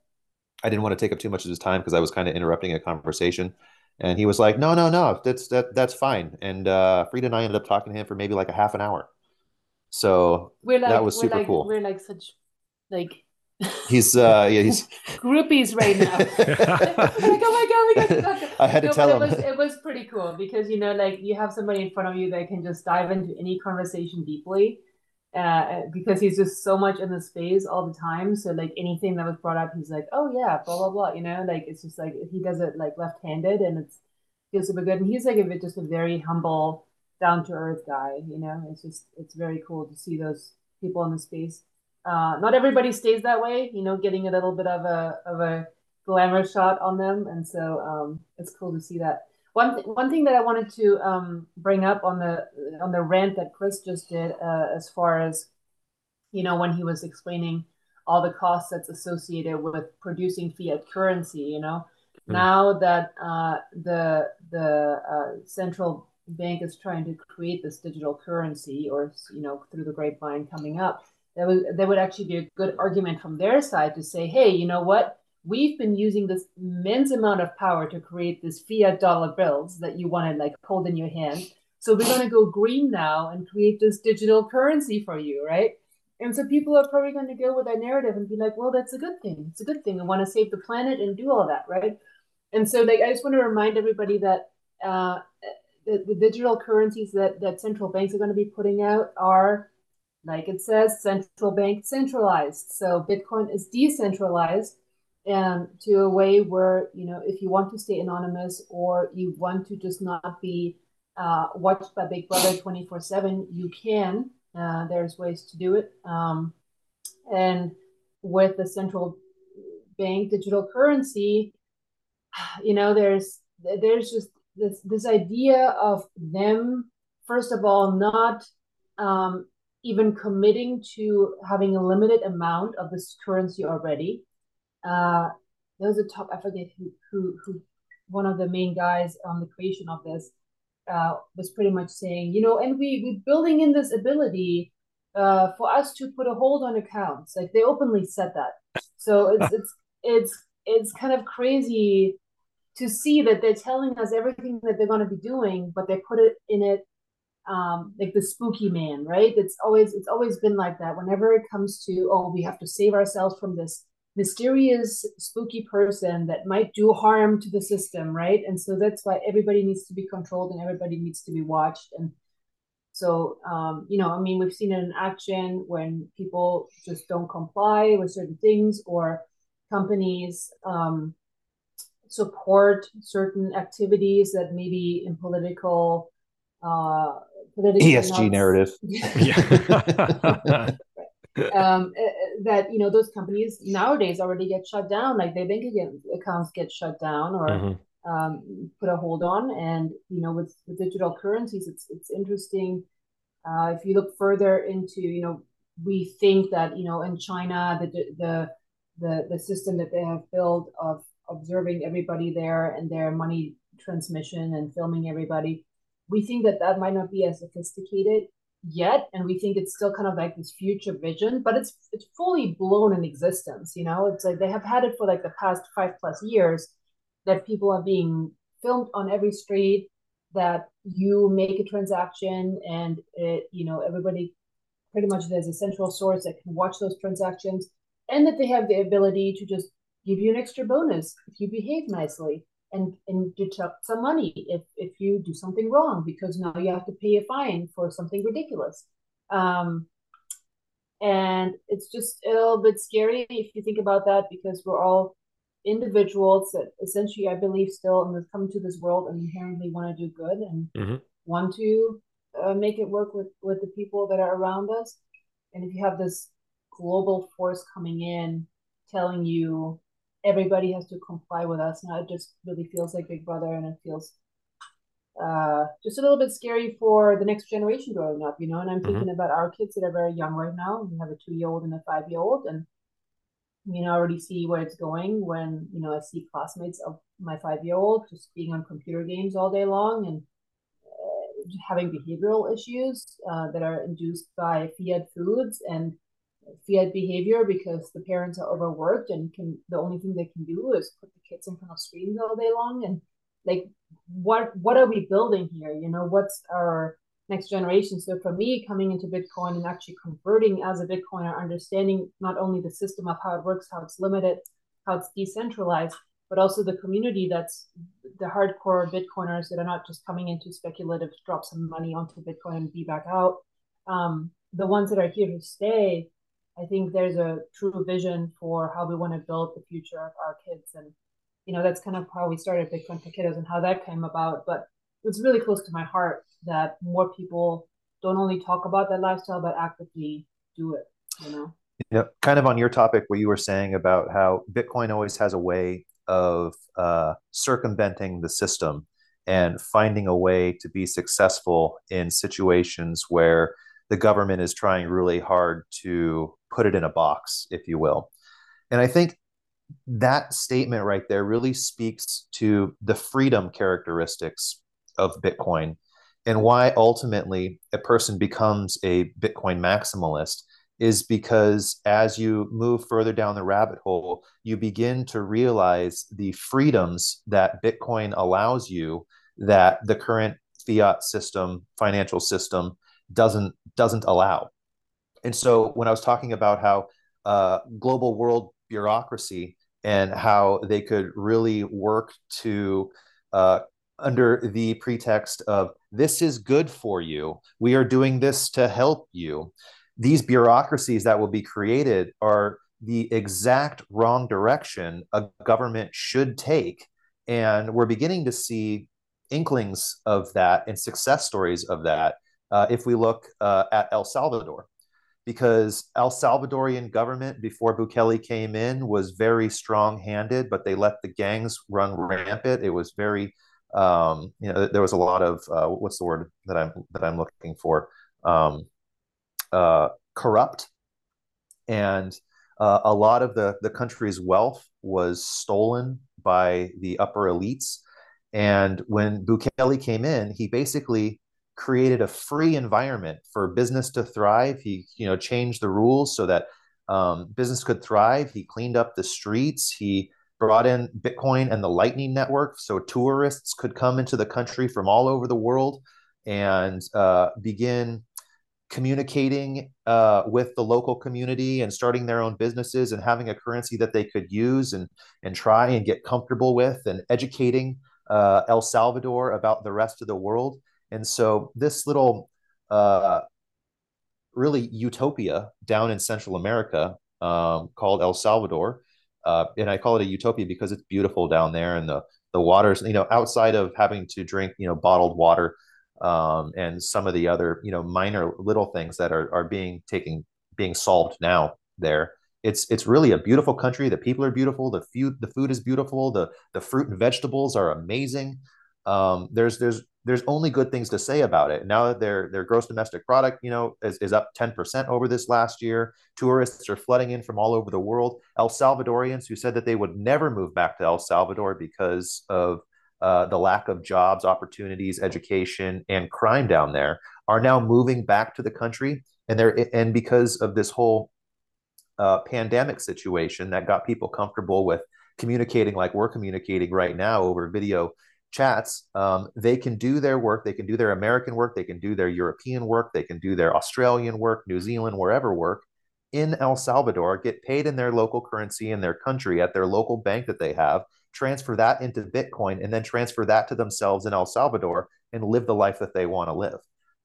I didn't want to take up too much of his time because I was kind of interrupting a conversation. And he was like, "No, no, no, that's that that's fine." And uh, Frida and I ended up talking to him for maybe like a half an hour. So like, that was super like, cool. We're like such like he's uh yeah he's <laughs> groupies right now. <laughs> <laughs> like, oh my god, we got to I had to no, tell him. It was, it was pretty cool because you know, like you have somebody in front of you that can just dive into any conversation deeply. Uh, because he's just so much in the space all the time. So like anything that was brought up, he's like, "Oh yeah, blah blah blah," you know. Like it's just like he does it like left-handed, and it's feels super good. And he's like a just a very humble, down to earth guy. You know, it's just it's very cool to see those people in the space. Uh, not everybody stays that way. You know, getting a little bit of a of a glamour shot on them, and so um, it's cool to see that. One th- one thing that I wanted to um, bring up on the on the rant that Chris just did, uh, as far as you know, when he was explaining all the costs that's associated with producing fiat currency, you know, mm. now that uh, the the uh, central bank is trying to create this digital currency, or you know, through the grapevine coming up, that would that would actually be a good argument from their side to say, hey, you know what? We've been using this immense amount of power to create this fiat dollar bills that you want to like hold in your hand. So we're going to go green now and create this digital currency for you, right? And so people are probably going to go with that narrative and be like, well, that's a good thing. It's a good thing. I want to save the planet and do all that, right? And so like I just want to remind everybody that uh, the, the digital currencies that, that central banks are going to be putting out are like it says central bank centralized so bitcoin is decentralized and to a way where you know if you want to stay anonymous or you want to just not be uh, watched by big brother 24 7 you can uh, there's ways to do it um, and with the central bank digital currency you know there's there's just this this idea of them first of all not um, even committing to having a limited amount of this currency already. Uh, there was a talk I forget who who who one of the main guys on the creation of this uh, was pretty much saying, you know, and we we're building in this ability uh, for us to put a hold on accounts. Like they openly said that. So it's it's it's it's kind of crazy to see that they're telling us everything that they're going to be doing, but they put it in it um, like the spooky man, right? It's always it's always been like that. Whenever it comes to oh, we have to save ourselves from this mysterious spooky person that might do harm to the system, right? And so that's why everybody needs to be controlled and everybody needs to be watched. And so um, you know, I mean, we've seen it in action when people just don't comply with certain things or companies um, support certain activities that maybe in political uh, ESG narrative. <laughs> <laughs> um, eh, eh, that you know those companies nowadays already get shut down, like their bank accounts get shut down or mm-hmm. um, put a hold on. And you know, with, with digital currencies, it's it's interesting. Uh, if you look further into, you know, we think that you know in China the the the the system that they have built of observing everybody there and their money transmission and filming everybody we think that that might not be as sophisticated yet and we think it's still kind of like this future vision but it's it's fully blown in existence you know? It's like they have had it for like the past five plus years that people are being filmed on every street that you make a transaction and it you know everybody pretty much there's a central source that can watch those transactions and that they have the ability to just give you an extra bonus if you behave nicely and and deduct some money if if you do something wrong because now you have to pay a fine for something ridiculous um, and it's just a little bit scary if you think about that because we're all individuals that essentially i believe still and have come to this world and inherently want to do good and mm-hmm. want to uh, make it work with with the people that are around us and if you have this global force coming in telling you everybody has to comply with us. Now it just really feels like big brother and it feels uh, just a little bit scary for the next generation growing up you know? And i'm mm-hmm. thinking about our kids that are very young right now. We have a two year old and a five year old and you know I already see where it's going when you know i see classmates of my five year old just being on computer games all day long and uh, having behavioral issues uh, that are induced by fiat foods and fiat behavior because the parents are overworked and can the only thing they can do is put the kids in front of screens all day long. And like what what are we building here? You know what's our next generation? So for me coming into bitcoin and actually converting as a bitcoiner understanding not only the system of how it works how it's limited how it's decentralized but also the community that's the hardcore bitcoiners that are not just coming into speculative drop some money onto bitcoin and be back out. Um, the ones that are here to stay I think there's a true vision for how we want to build the future of our kids. And, you know, that's kind of how we started Bitcoin for Kiddos and how that came about. But it's really close to my heart that more people don't only talk about that lifestyle, but actively do it, you know? Yeah, kind of on your topic where you were saying about how Bitcoin always has a way of uh, circumventing the system and finding a way to be successful in situations where the government is trying really hard to put it in a box, if you will. And I think that statement right there really speaks to the freedom characteristics of Bitcoin and why ultimately a person becomes a Bitcoin maximalist is because as you move further down the rabbit hole, you begin to realize the freedoms that Bitcoin allows you that the current fiat system, financial system doesn't doesn't allow. And so when I was talking about how uh, global world bureaucracy and how they could really work to uh, under the pretext of this is good for you. We are doing this to help you these bureaucracies that will be created are the exact wrong direction a government should take. And we're beginning to see inklings of that and success stories of that uh, if we look uh, at el salvador because El Salvadorian government before Bukele came in was very strong-handed, but they let the gangs run rampant. It was very, um, you know, there was a lot of uh, what's the word that I'm that I'm looking for, um, uh, corrupt, and uh, a lot of the the country's wealth was stolen by the upper elites. And when Bukele came in, he basically created a free environment for business to thrive. He, you know, changed the rules so that um, business could thrive. He cleaned up the streets. He brought in Bitcoin and the Lightning Network so tourists could come into the country from all over the world and uh, begin communicating uh, with the local community and starting their own businesses and having a currency that they could use and and try and get comfortable with and educating uh, El Salvador about the rest of the world. And so this little uh, really utopia down in Central America um, called El Salvador, uh, and I call it a utopia because it's beautiful down there, and the the waters, you know, outside of having to drink, you know, bottled water um, and some of the other, you know, minor little things that are are being taken being solved now there. It's it's really a beautiful country. The people are beautiful. The food the food is beautiful. The the fruit and vegetables are amazing. Um, there's there's there's only good things to say about it. Now that their their gross domestic product, you know, is, is up 10% over this last year. Tourists are flooding in from all over the world. El Salvadorians who said that they would never move back to El Salvador because of uh, the lack of jobs, opportunities, education, and crime down there are now moving back to the country. And they're and because of this whole uh, pandemic situation that got people comfortable with communicating like we're communicating right now over video chats, um, they can do their work. They can do their American work. They can do their European work. They can do their Australian work, New Zealand, wherever work in El Salvador, get paid in their local currency in their country at their local bank that they have, transfer that into Bitcoin, and then transfer that to themselves in El Salvador and live the life that they want to live.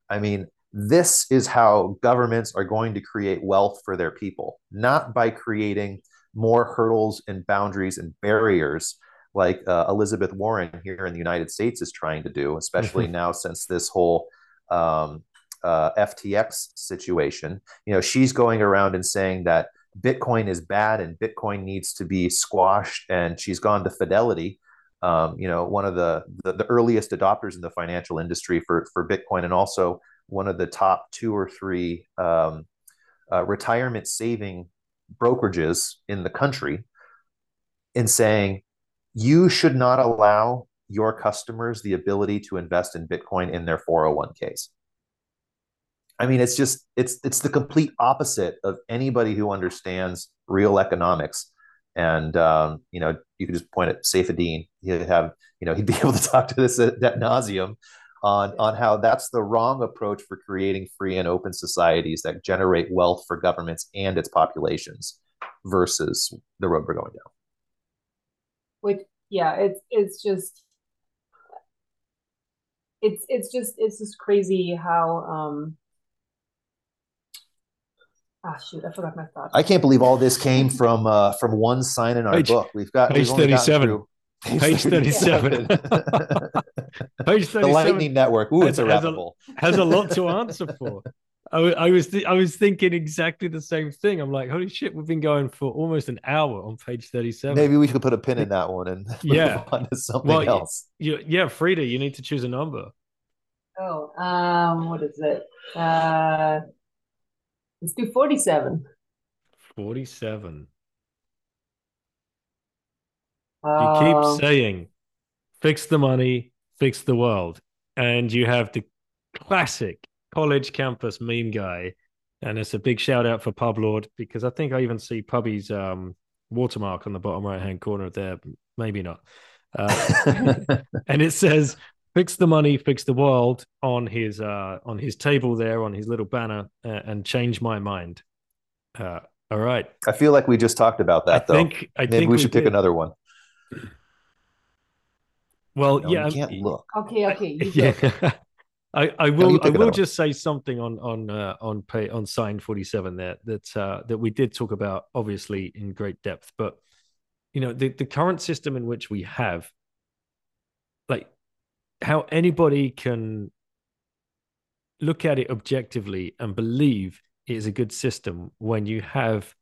I mean, this is how governments are going to create wealth for their people, not by creating more hurdles and boundaries and barriers like uh, Elizabeth Warren here in the United States is trying to do, especially <laughs> now since this whole um, uh, FTX situation. You know, she's going around and saying that Bitcoin is bad and Bitcoin needs to be squashed, and she's gone to Fidelity. Um, you know, one of the, the, the earliest adopters in the financial industry for for Bitcoin, and also one of the top two or three um, uh, retirement saving brokerages in the country, in saying you should not allow your customers the ability to invest in Bitcoin in their 401ks. I mean, it's just it's it's the complete opposite of anybody who understands real economics. And um, you know, you could just point at Saifedean. He'd have you know he'd be <laughs> able to talk to this at, at nauseum on on how that's the wrong approach for creating free and open societies that generate wealth for governments and its populations versus the road we're going down which yeah it's it's just it's it's just it's just crazy how um ah shoot i forgot my thought. I can't believe all this came from uh from one sign in our page, book. We've got <laughs> page 37 <laughs> page 37 page 37 the lightning network. Ooh, it's a has, a, has a lot to answer for I, I was th- I was thinking exactly the same thing. I'm like, holy shit, we've been going for almost an hour on page 37. Maybe we should put a pin in that one and <laughs> yeah, on to something well, else. You, yeah, Frida, you need to choose a number. Oh, um, what is it? Uh, let's do 47. 47. Um, you keep um, saying, fix the money, fix the world. And you have the classic college campus meme guy And it's a big shout out for Pub Lord because I think I even see Pubby's um, watermark on the bottom right hand corner there. Maybe not. Uh, <laughs> and it says fix the money, fix the world on his uh, on his table there on his little banner uh, and change my mind. Uh, all right. I feel like we just talked about that I though. think I Maybe think we should pick another one. Well, No, yeah, you can't look. Okay, okay. You <laughs> yeah. I, I will I will just say something on on uh, on pay on sign 47 there that uh, that we did talk about obviously in great depth but you know the, the current system in which we have like how anybody can look at it objectively and believe it is a good system when you have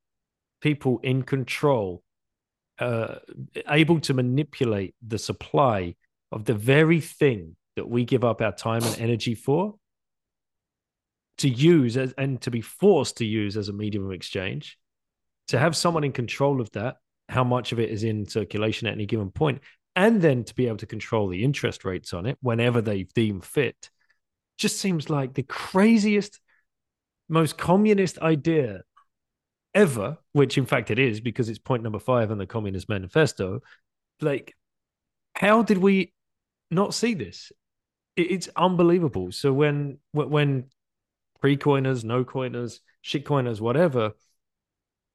people in control uh, able to manipulate the supply of the very thing that we give up our time and energy for to use as, and to be forced to use as a medium of exchange to have someone in control of that how much of it is in circulation at any given point and then to be able to control the interest rates on it whenever they deem fit just seems like the craziest most communist idea ever which in fact it is because it's point number 5 in the communist manifesto. Like how did we not see this it's unbelievable so when when pre-coiners no coiners shit coiners whatever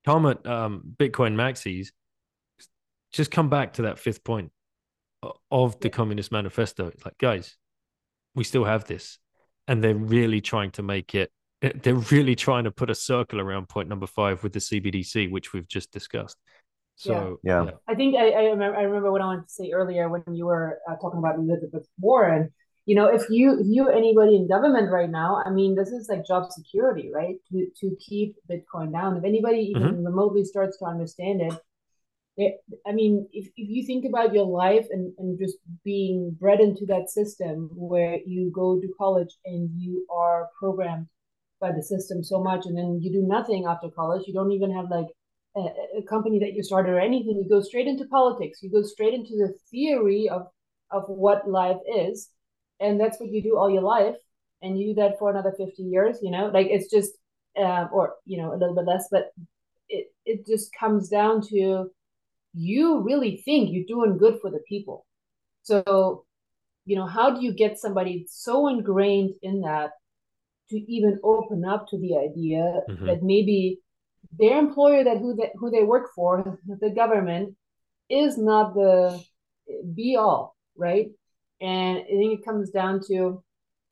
come at um, bitcoin maxis just come back to that fifth point of the communist manifesto it's like guys we still have this and they're really trying to make it they're really trying to put a circle around point number five with the cbdc which we've just discussed so Yeah. Yeah. I think I, I remember I remember what I wanted to say earlier when you were uh, talking about Elizabeth Warren. You know, if you if you anybody in government right now, I mean, this is like job security, right? To to keep Bitcoin down. If anybody even mm-hmm. remotely starts to understand it, it I mean, if, if you think about your life and, and just being bred into that system where you go to college and you are programmed by the system so much and then you do nothing after college, you don't even have like a, a company that you started or anything you go straight into politics you go straight into the theory of of what life is and that's what you do all your life and you do that for another 50 years you know like it's just uh, or you know a little bit less but it it just comes down to you really think you're doing good for the people so you know how do you get somebody so ingrained in that to even open up to the idea Mhm. that maybe their employer that who that who they work for, the government, is not the be all, right? And I think it comes down to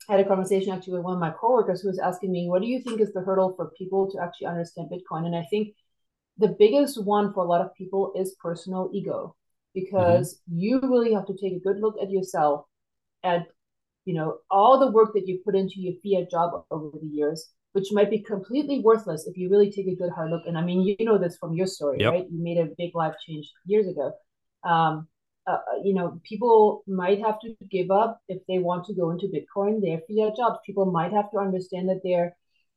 I had a conversation actually with one of my coworkers who was asking me, what do you think is the hurdle for people to actually understand Bitcoin? And I think the biggest one for a lot of people is personal ego because you really have to take a good look at yourself at you know all the work that you put into your fiat job over the years which might be completely worthless if you really take a good hard look and i mean you know this from your story Yep. right you made a big life change years ago um, uh, you know people might have to give up if they want to go into bitcoin their fiat jobs. People might have to understand that they're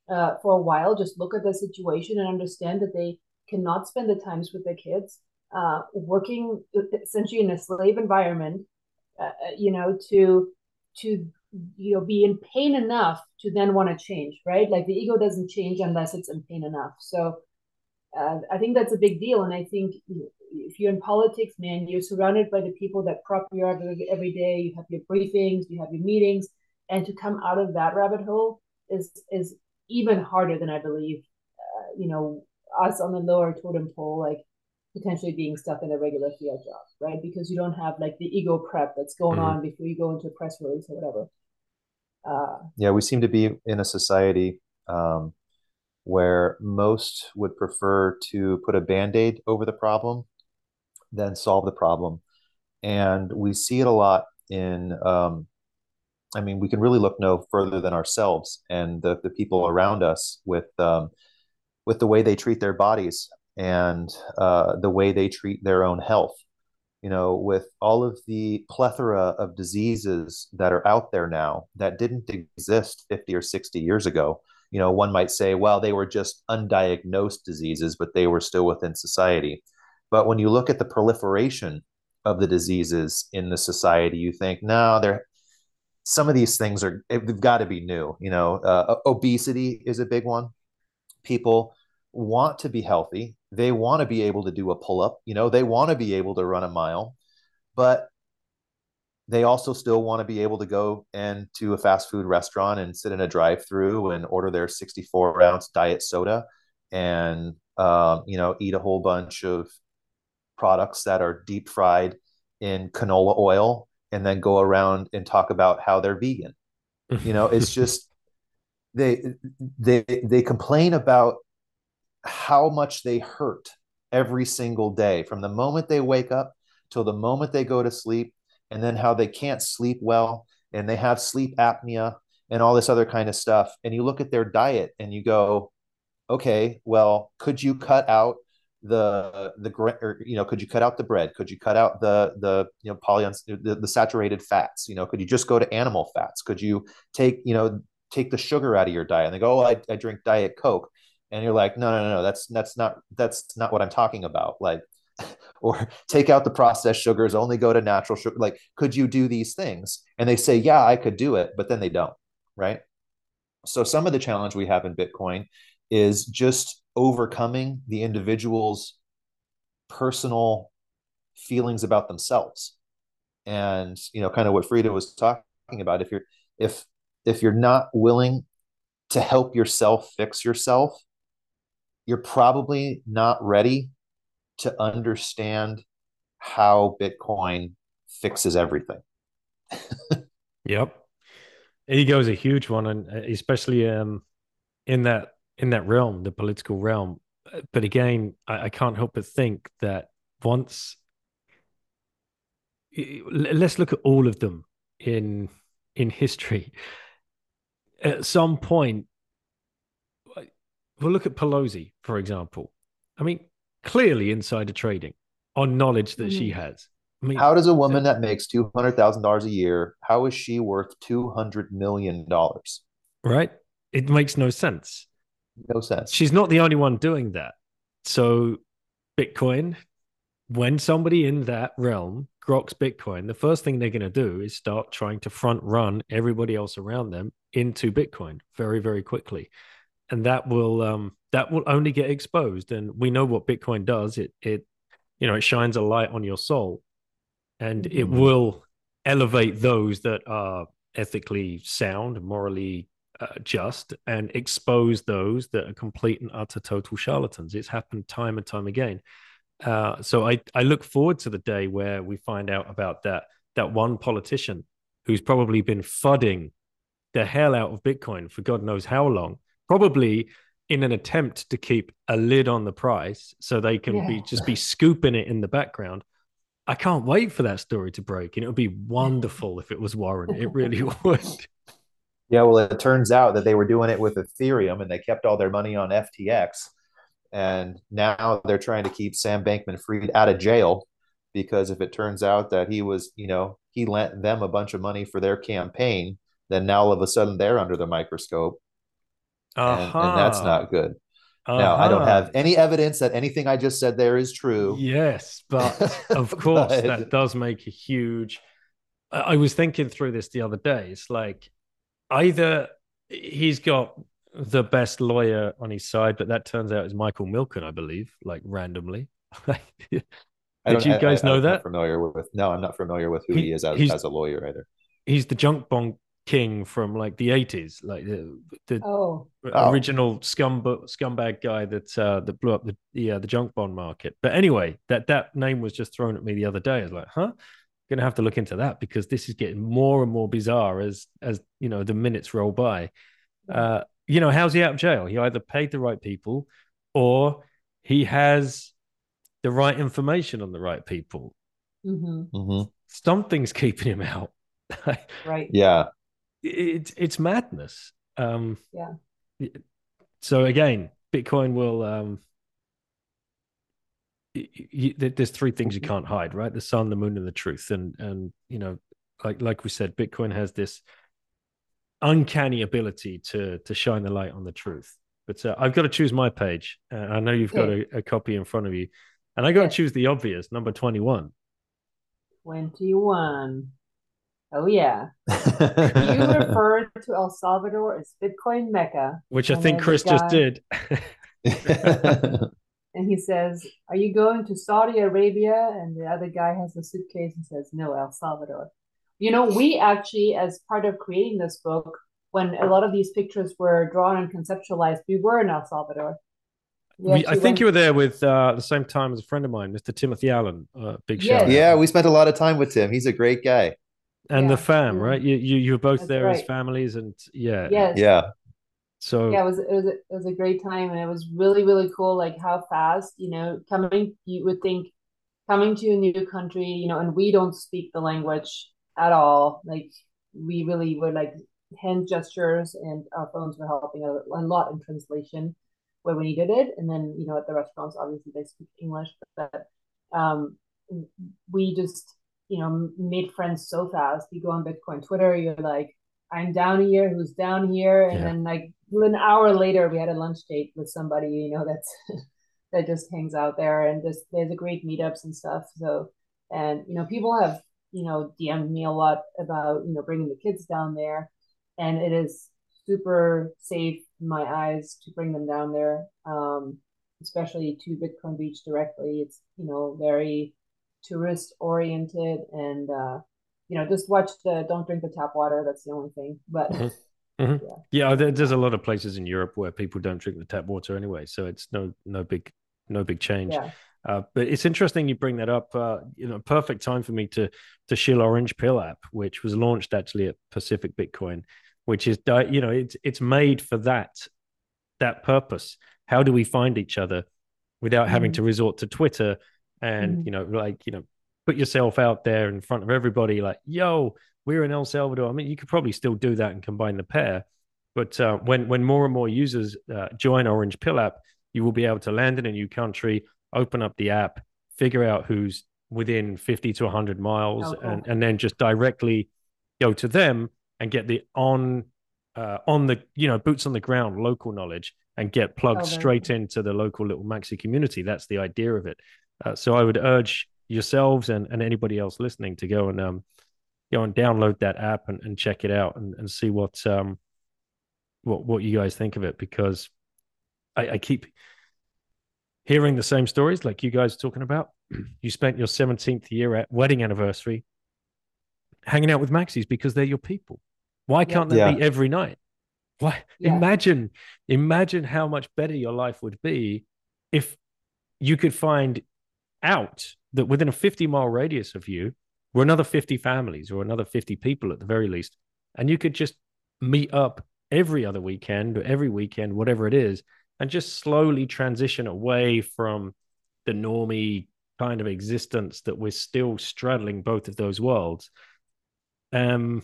uh, for a while just look at the situation and understand that they cannot spend the times with their kids uh, working essentially in a slave environment uh, you know to to you know be in pain enough to then want to change right? Like the ego doesn't change unless it's in pain enough. So uh, i think that's a big deal and i think if you're in politics man you're surrounded by the people that prop you up every, day you have your briefings you have your meetings and to come out of that rabbit hole is is even harder than i believe uh, you know us on the lower totem pole like potentially being stuck in a regular field job, right? Because you don't have like the ego prep that's going Mhm. on before you go into a press release or whatever. Uh, Yeah, we seem to be in a society um, where most would prefer to put a band-aid over the problem than solve the problem. And we see it a lot in, um, I mean, we can really look no further than ourselves and the, the people around us with um, with the way they treat their bodies and uh, the way they treat their own health. You know, with all of the plethora of diseases that are out there now that didn't exist 50 or 60 years ago. You know, one might say, well, they were just undiagnosed diseases, but they were still within society. But when you look at the proliferation of the diseases in the society, you think, no, they're some of these things are they've got to be new. You know, uh, obesity is a big one. people want to be healthy. They want to be able to do a pull up, you know, they want to be able to run a mile, but they also still want to be able to go into a fast food restaurant and sit in a drive through and order their 64 ounce diet soda and, um, you know, eat a whole bunch of products that are deep fried in canola oil and then go around and talk about how they're vegan. You know, it's <laughs> just they they they complain about how much they hurt every single day from the moment they wake up till the moment they go to sleep and then how they can't sleep well and they have sleep apnea and all this other kind of stuff. And you look at their diet and you go okay well could you cut out the the or, you know could you cut out the bread? Could you cut out the the you know polyuns the, the saturated fats? You know could you just go to animal fats? Could you take you know take the sugar out of your diet? And they go oh I, I drink diet coke. And you're like no no no no that's that's not that's not what i'm talking about. Like or take out the processed sugars only go to natural sugar. Like could you do these things? And they say yeah i could do it but then they don't right? So some of the challenge we have in bitcoin is just overcoming the individual's personal feelings about themselves. And you know kind of what frida was talking about if you're if if you're not willing to help yourself fix yourself you're probably not ready to understand how bitcoin fixes everything yep ego is a huge one and uh, especially um in that in that realm, the political realm. But again, I, I can't help but think that once let's look at all of them in in history. At some point, we'll look at Pelosi, for example. I mean, clearly insider trading on knowledge that mm. she has. I mean, how does a woman that makes two hundred thousand dollars a year, how is she worth two hundred million dollars? Right. It makes no sense no sense. She's not the only one doing that. So, Bitcoin, when somebody in that realm groks Bitcoin, the first thing they're going to do is start trying to front run everybody else around them into Bitcoin very, very quickly, and that will um, that will only get exposed. And we know what Bitcoin does. It it you know it shines a light on your soul, and mm-hmm. it will elevate those that are ethically sound, morally uh, just and expose those that are complete and utter total charlatans. It's happened time and time again. Uh, so I, I look forward to the day where we find out about that that one politician who's probably been fudding the hell out of Bitcoin for God knows how long, probably in an attempt to keep a lid on the price so they can yeah. be just be scooping it in the background. I can't wait for that story to break, and it would be wonderful if it was Warren. It really <laughs> would. Yeah, well, it turns out that they were doing it with Ethereum and they kept all their money on FTX. And now they're trying to keep Sam Bankman Fried out of jail because if it turns out that he was, you know, he lent them a bunch of money for their campaign, then now all of a sudden they're under the microscope. Uh-huh. And, and, that's not good. Uh-huh. Now, I don't have any evidence that anything I just said there is true. Yes, but <laughs> of course, but... that does make a huge. I was thinking through this the other day. It's like either he's got the best lawyer on his side, but that turns out is Michael Milken, I believe, like randomly. <laughs> Did you guys I, know that? Familiar with? No, I'm not familiar with who he, he is as, as, a lawyer either. He's the junk bond king from like the 80s, like the, the oh. original scum scumbag guy that uh, that blew up the the, uh, the junk bond market. But anyway, that that name was just thrown at me the other day. I was like, huh? going to have to look into that because this is getting more and more bizarre as as you know the minutes roll by. Uh, you know, how's he out of jail? He either paid the right people, or he has the right information on the right people. Mm-hmm. Mm-hmm. Something's keeping him out. <laughs> right. Yeah. It's it's madness. Um, yeah. So again, Bitcoin will um, you, there's three things you can't hide, right? The sun, the moon, and the truth. And and you know, like like we said, Bitcoin has this uncanny ability to to shine the light on the truth. But uh, I've got to choose my page. Uh, I know you've got a, a, copy in front of you, and I got to choose the obvious, number twenty-one. Twenty-one. Oh yeah. <laughs> you refer to El Salvador as Bitcoin Mecca. Which I think Chris guy, just did. <laughs> and he says, Are you going to Saudi Arabia? And the other guy has a suitcase and says, No, El Salvador. You know, we actually, as part of creating this book, when a lot of these pictures were drawn and conceptualized, we were in El Salvador. We, I think went... you were there with uh, the same time as a friend of mine, Mr. Timothy Allen. Uh, big shout. Yes. Yeah, we spent a lot of time with Tim. He's a great guy. And yeah. the fam, right? You you you were both That's there right. as families, and yeah, yes. yeah. So yeah, it was it was a, it was a great time, and it was really really cool. Like how fast, you know, coming. You would think coming to a new country, you know, and we don't speak the language at all. Like we really were like hand gestures, and our phones were helping a, a lot in translation where we needed it. And then you know at the restaurants, obviously they speak English, but um, we just you know made friends so fast. You go on Bitcoin Twitter, you're like I'm down here, who's down here, and yeah. then like an hour later, we had a lunch date with somebody, you know, that's <laughs> that just hangs out there, and just there's a great meetups and stuff. So, and you know, people have you know DM'd me a lot about you know bringing the kids down there, and it is super safe in my eyes to bring them down there, um, especially to Bitcoin Beach directly. It's you know very tourist oriented and. Uh, you know, just watch the don't drink the tap water. That's the only thing. But mm-hmm. <laughs> mm-hmm. yeah, yeah there, there's a lot of places in Europe where people don't drink the tap water anyway, so it's no no big no big change. Yeah. Uh, but it's interesting you bring that up. Uh, you know, perfect time for me to to shill Orange Pill app, which was launched actually at Pacific Bitcoin, which is you know it's it's made for that that purpose. How do we find each other without mm-hmm. having to resort to Twitter and mm-hmm. you know like you know put yourself out there in front of everybody, like, yo, we're in El Salvador. I mean, you could probably still do that and combine the pair. But uh, when when more and more users uh, join Orange Pill app, you will be able to land in a new country, open up the app, figure out who's within 50 to 100 miles, oh, cool. and, and then just directly go to them and get the on uh, on the you know boots on the ground local knowledge and get plugged oh, straight into the local little maxi community. That's the idea of it. Uh, so I would urge yourselves and, and anybody else listening to go and um go and download that app and, and check it out and, and see what um what what you guys think of it because I, I keep hearing the same stories like you guys talking about. <clears throat> You spent your 17th year at wedding anniversary hanging out with Maxis because they're your people. Why can't that yeah. be every night? Why yeah. imagine imagine how much better your life would be if you could find out that within a 50 mile radius of you were another 50 families or another 50 people at the very least. And you could just meet up every other weekend or every weekend, whatever it is, and just slowly transition away from the normie kind of existence that we're still straddling both of those worlds. Um,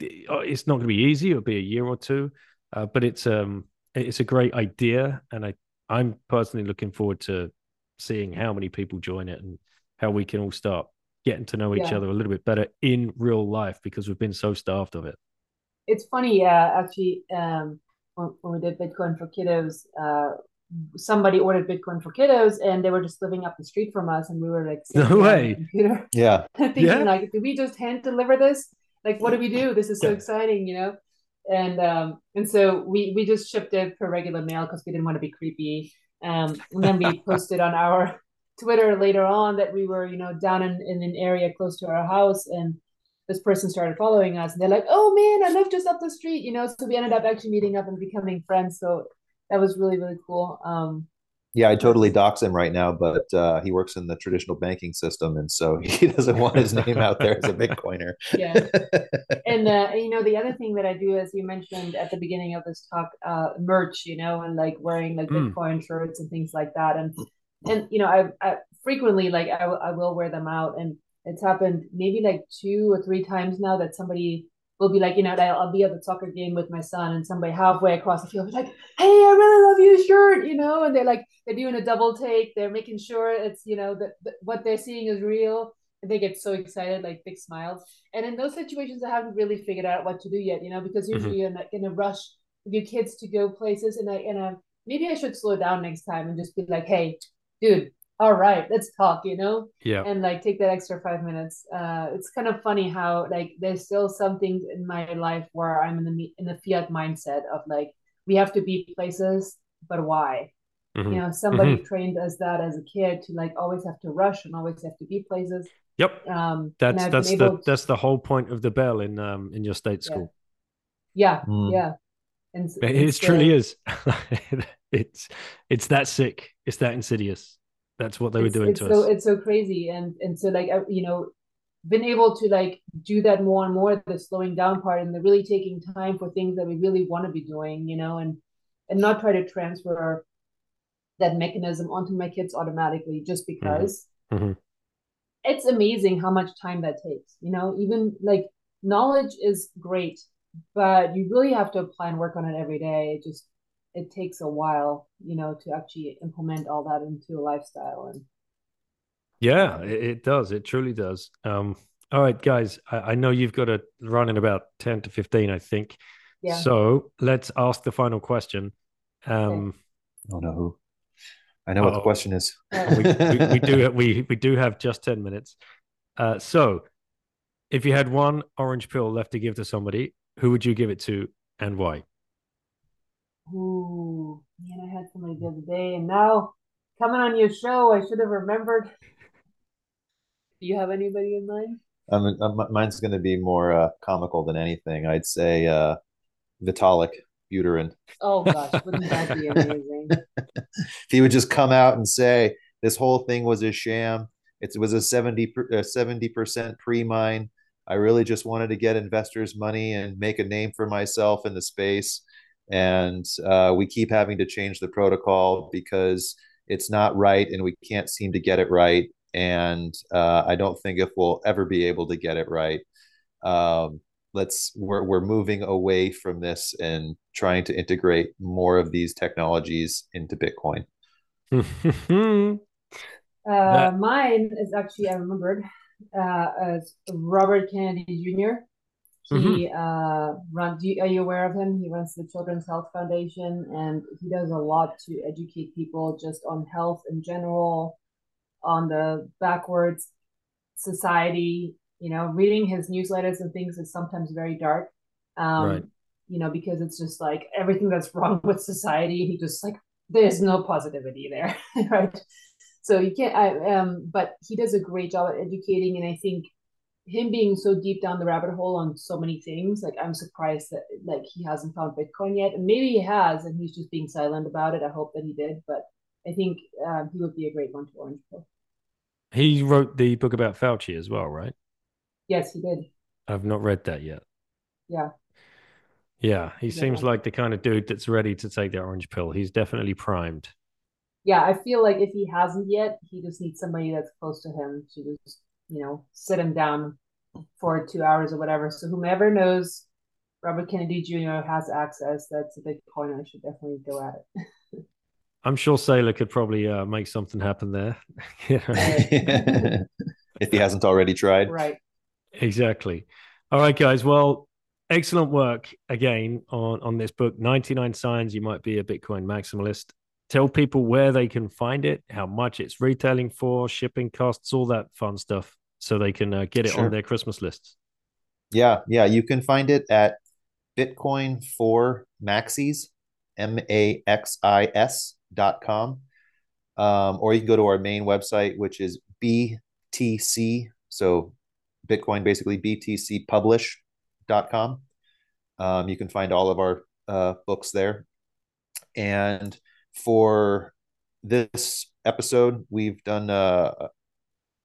it's not going to be easy. It'll be a year or two, uh, but it's um, it's a great idea, and I I'm personally looking forward to seeing how many people join it and how we can all start getting to know each yeah. other a little bit better in real life because we've been so starved of it. It's funny, yeah. Actually, um, when, when, we did Bitcoin for Kiddos, uh, somebody ordered Bitcoin for Kiddos, and they were just living up the street from us, and we were like, <laughs> "No way!" Computer, <laughs> yeah, thinking yeah. like, "Did we just hand deliver this? Like, what do we do? This is so yeah. exciting, you know." And um, and so we we just shipped it per regular mail because we didn't want to be creepy. Um, and then we posted on our Twitter later on that we were, you know, down in, in an area close to our house and this person started following us and they're like, oh man, I live just up the street, you know. So we ended up actually meeting up and becoming friends. So that was really, really cool. Um, yeah, I totally dox him right now, but uh, he works in the traditional banking system, and so <laughs> he doesn't want his name out there as a Bitcoiner. yeah, and uh, you know the other thing that I do, as you mentioned at the beginning of this talk, uh, merch, you know, and like wearing like mm. Bitcoin shirts and things like that, and and you know I, I frequently like I, I will wear them out, and it's happened maybe like two or three times now that somebody will be like, you know, I'll, be at the soccer game with my son, and somebody halfway across the field is like, "Hey, I really love your shirt," you know, and they're like, they're doing a double take, they're making sure it's, you know, that, that what they're seeing is real, and they get so excited, like big smiles. And in those situations, I haven't really figured out what to do yet, you know, because mm-hmm. usually mm-hmm. you're in a, in a rush with your kids to go places, and I and I maybe I should slow down next time and just be like, "Hey, dude." All right, let's talk, you know? Yeah. And like take that extra five minutes. Uh, it's kind of funny how like there's still some things in my life where I'm in the in the fiat mindset of like we have to be places, but why? Mhm. You know, somebody trained us that as a kid to like always have to rush and always have to be places. Yep. Um, and That's I've that's been the to- that's the whole point of the bell in um in your state school. yeah, Mm. yeah. And It, it it's, truly is. <laughs> it's it's that sick. It's that insidious. That's what they were it's, doing it's to so us. it's so crazy and and so like you know been able to like do that more and more the slowing down part and the really taking time for things that we really want to be doing you know and and not try to transfer that mechanism onto my kids automatically just because Mhm. it's amazing how much time that takes you know even like knowledge is great but you really have to apply and work on it every day it just it takes a while you know to actually implement all that into a lifestyle and Yeah, it, it does. It truly does. Um, all right, guys. I, I know you've got to run in about ten to fifteen, I think. yeah So let's ask the final question. Um, I don't know who. I know what the question is. Uh, we, we, we do we we do have just 10 minutes uh so if you had one orange pill left to give to somebody who would you give it to and why Ooh, man, I had somebody the other day, and now coming on your show, I should have remembered. Do you have anybody in mind? Um, mine's going to be more uh, comical than anything. I'd say uh, Vitalik Buterin. Oh gosh, wouldn't that be amazing? <laughs> if he would just come out and say this whole thing was a sham, it was a 70 percent pre-mine. I really just wanted to get investors' money and make a name for myself in the space, and uh, we keep having to change the protocol because it's not right, and we can't seem to get it right. And uh, I don't think if we'll ever be able to get it right. Um, let's we're we're moving away from this and trying to integrate more of these technologies into Bitcoin. <laughs> Uh, That- mine is actually I remembered uh, as Robert Kennedy Jr. He uh, runs. Are you aware of him? He runs the Children's Health Foundation, and he does a lot to educate people just on health in general, on the backwards society. You know, reading his newsletters and things is sometimes very dark. Um, Right. You know, because it's just like everything that's wrong with society. He just like there's no positivity there, <laughs> right? So you can't. I um, but he does a great job at educating, and I think him being so deep down the rabbit hole on so many things, like I'm surprised that like he hasn't found Bitcoin yet, and maybe he has, and he's just being silent about it. I hope that he did, but I think um, he would be a great one to orange pill. he wrote the book about fauci as well right Yes, he did. i've not read that yet Yeah, yeah he Yeah. seems like the kind of dude that's ready to take the orange pill he's definitely primed yeah. I feel like if he hasn't yet, he just needs somebody that's close to him to just you know sit him down for two hours or whatever. So whomever knows Robert Kennedy Jr. has access, that's a big point. I should definitely go at it. <laughs> i'm sure Saylor could probably uh, make something happen there <laughs> <laughs> if he hasn't already tried. right. Exactly. All right, guys. Well, excellent work again on on this book, 99 Signs You Might Be a Bitcoin Maximalist. Tell people where they can find it, how much it's retailing for, shipping costs, all that fun stuff, so they can uh, get it Sure. on their Christmas lists. Yeah, yeah. You can find it at Bitcoin for Maxis, M A X I S dot com. Um, or you can go to our main website, which is BTC. So Bitcoin basically BTCpublish.com. Um, you can find all of our uh, books there. And for this episode, we've done uh,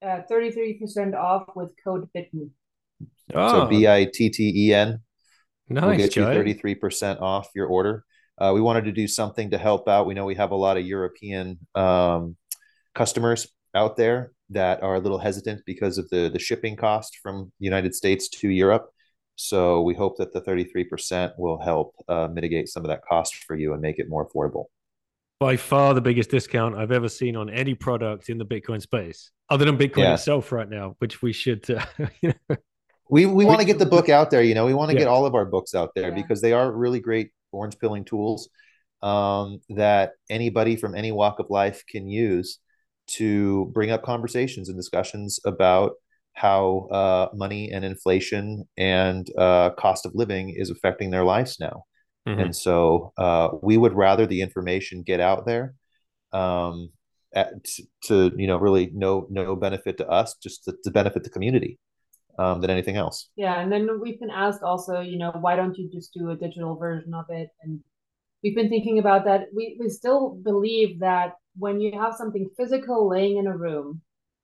Uh, 33% off with code BITTEN. so Oh, B I T T E N. we'll nice, get you 33% off your order. Uh, we wanted to do something to help out. We know we have a lot of European um, customers out there that are a little hesitant because of the, the shipping cost from the United States to Europe. So we hope that the 33% will help uh, mitigate some of that cost for you and make it more affordable. By far the biggest discount I've ever seen on any product in the Bitcoin space, other than Bitcoin Yeah. itself right now, which we should, uh, <laughs> you know, We, we want to get the book out there. You know, we want to Yeah. get all of our books out there Yeah. because they are really great orange pilling tools um, that anybody from any walk of life can use to bring up conversations and discussions about how uh, money and inflation and uh, cost of living is affecting their lives now. Mm-hmm. And so uh, we would rather the information get out there um, at, to, you know, really no, no benefit to us, just to, to benefit the community um, than anything else. Yeah. And then we've been asked also, you know, why don't you just do a digital version of it? And we've been thinking about that. We, we still believe that when you have something physical laying in a room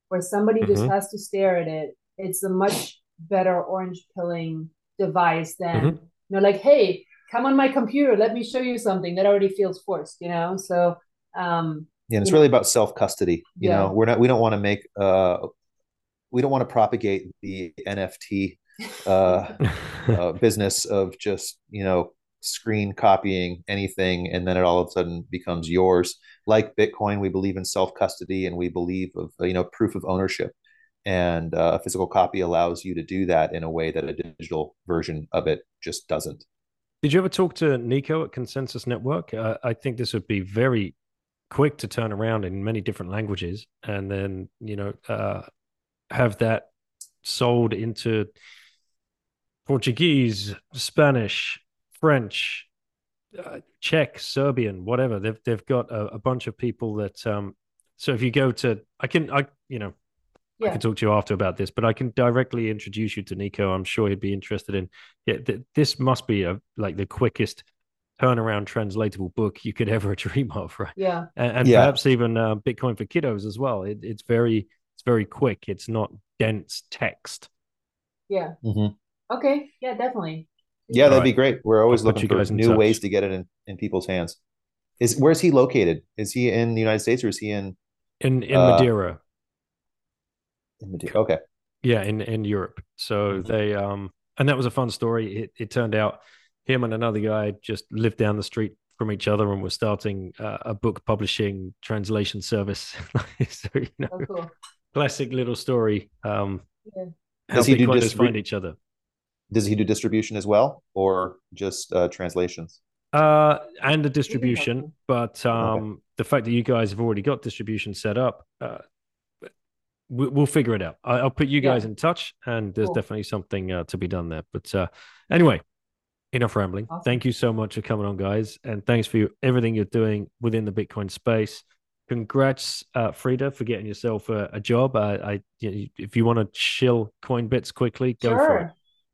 where somebody mm-hmm. just has to stare at it, it's a much better orange pilling device than, mm-hmm. you know, like, hey, come on my computer, let me show you something that already feels forced, you know? So, um, yeah, it's really know. about self custody. You yeah. know, we're not, we don't want to make, uh, we don't want to propagate the NFT uh, <laughs> uh, business of just, you know, screen copying anything and then it all of a sudden becomes yours like bitcoin we believe in self custody and we believe of you know proof of ownership and uh, a physical copy allows you to do that in a way that a digital version of it just doesn't did you ever talk to nico at consensus network uh, i think this would be very quick to turn around in many different languages and then you know uh, have that sold into portuguese spanish French, uh, Czech, Serbian, whatever. They've they've got a, a, bunch of people that. Um, so if you go to, I can, I you know, yeah. I can talk to you after about this, but I can directly introduce you to Nico. I'm sure he'd be interested in. Yeah, th- this must be a like the quickest turnaround translatable book you could ever <laughs> dream of, right? Yeah, and, and yeah. perhaps even uh, Bitcoin for kiddos as well. It, it's very it's very quick. It's not dense text. Yeah. Mm-hmm. Okay. Yeah, definitely. Yeah, that'd right. be great. We're always I'll looking for new touch. ways to get it in, in people's hands. Is where's he located? Is he in the United States or is he in in in uh, Madeira? In Madeira. Okay. Yeah, in in Europe. So mm-hmm. they um and that was a fun story. It it turned out him and another guy just lived down the street from each other and were starting uh, a book publishing translation service. <laughs> so you know, oh, cool. classic little story. Um, yeah. How Does he do distrib- find each other? does he do distribution as well or just uh, translations uh and the distribution but um okay. the fact that you guys have already got distribution set up uh we, will figure it out I, will put you guys yeah. in touch and there's cool. definitely something uh, to be done there but uh anyway enough rambling awesome. thank you so much for coming on guys and thanks for you, everything you're doing within the bitcoin space congrats uh, frida for getting yourself a, a job uh, i if you want to chill CoinBits quickly go sure. for it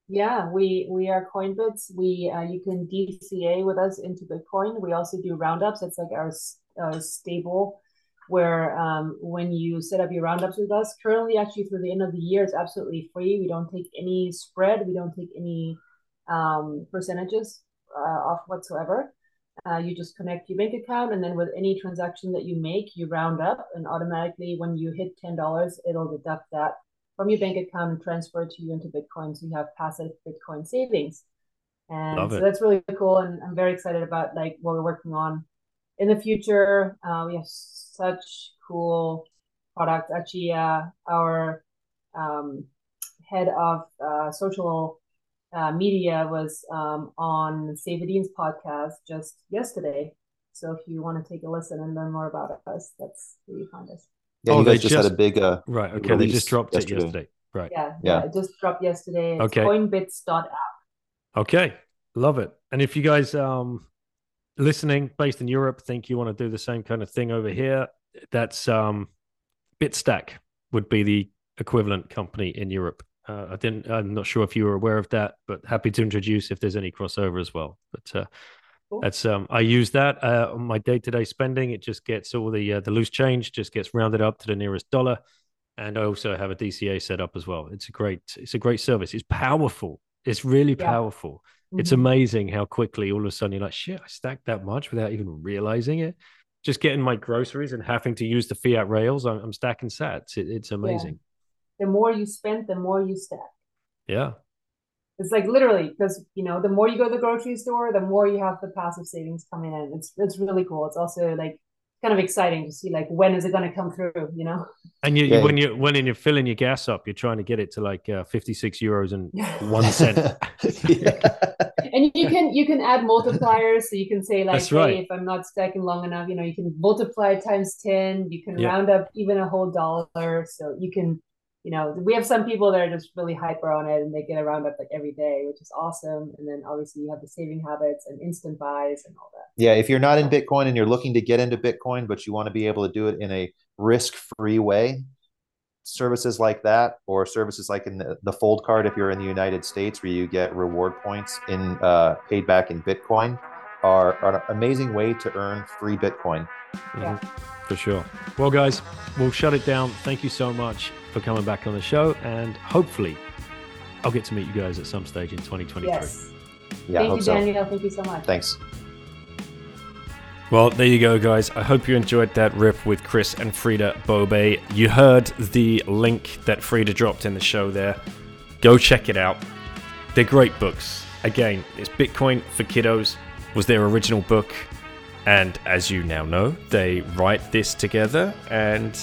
yeah, we we are Coinbits. We uh, you can DCA with us into Bitcoin. We also do roundups. It's like our, our stable where um, when you set up your roundups with us, currently actually through the end of the year, it's absolutely free. We don't take any spread. We don't take any um, percentages uh, off whatsoever. Uh, you just connect your bank account, and then with any transaction that you make, you round up, and automatically when you hit ten dollars, it'll deduct that from your bank account and transfer to you into Bitcoin. So you have passive Bitcoin savings. And so that's really cool. And I'm very excited about like what we're working on in the future. Uh, we have such cool products. Actually, uh, our um, head of uh, social uh, media was um, on Saifedean's podcast just yesterday. So if you want to take a listen and learn more about us, that's where you find us. Yeah, oh, you guys just, just, had a big uh, right. Okay, they just dropped yesterday. it yesterday. Right. Yeah, yeah, yeah. It just dropped yesterday. It's okay. Coinbits.app. Okay, love it. And if you guys um listening based in Europe think you want to do the same kind of thing over here, that's um Bitstack would be the equivalent company in Europe. Uh, I didn't. I'm not sure if you were aware of that, but happy to introduce if there's any crossover as well. But uh, Cool. That's um, I use that uh, on my day to day spending. It just gets all the uh, the loose change just gets rounded up to the nearest dollar, and I also have a DCA set up as well. It's a great it's a great service. It's powerful. It's really yeah. powerful. Mm-hmm. It's amazing how quickly all of a sudden you're like, shit, I stacked that much without even realizing it. Just getting my groceries and having to use the fiat rails, I'm, I'm stacking sats. It, it's amazing. Yeah. The more you spend, the more you stack. Yeah. It's like literally because you know the more you go to the grocery store, the more you have the passive savings coming in. It's it's really cool. It's also like kind of exciting to see like when is it going to come through, you know? And you, yeah. when you when you're filling your gas up, you're trying to get it to like uh, 56 euros and <laughs> one cent. <laughs> and you can you can add multipliers, so you can say like, That's hey, right. if I'm not stacking long enough, you know, you can multiply times ten. You can Yeah. round up even a whole dollar, so you can, you know, we have some people that are just really hyper on it, and they get a round up like every day, which is awesome. And then obviously you have the saving habits and instant buys and all that. Yeah, if you're not in Bitcoin and you're looking to get into Bitcoin, but you want to be able to do it in a risk-free way, services like that, or services like in the, the Fold card, if you're in the United States, where you get reward points in uh, paid back in Bitcoin, are, are an amazing way to earn free Bitcoin. Yeah. For sure. Well, guys, we'll shut it down. Thank you so much for coming back on the show, and hopefully, I'll get to meet you guys at some stage in 2023. Yes. Yeah, I Thank hope you, so. Daniel. Thank you so much. Thanks. Well, there you go, guys. I hope you enjoyed that rip with Chris and Frida Bobe. You heard the link that Frida dropped in the show there. Go check it out. They're great books. Again, it's Bitcoin for Kiddos was their original book. And as you now know, they write this together and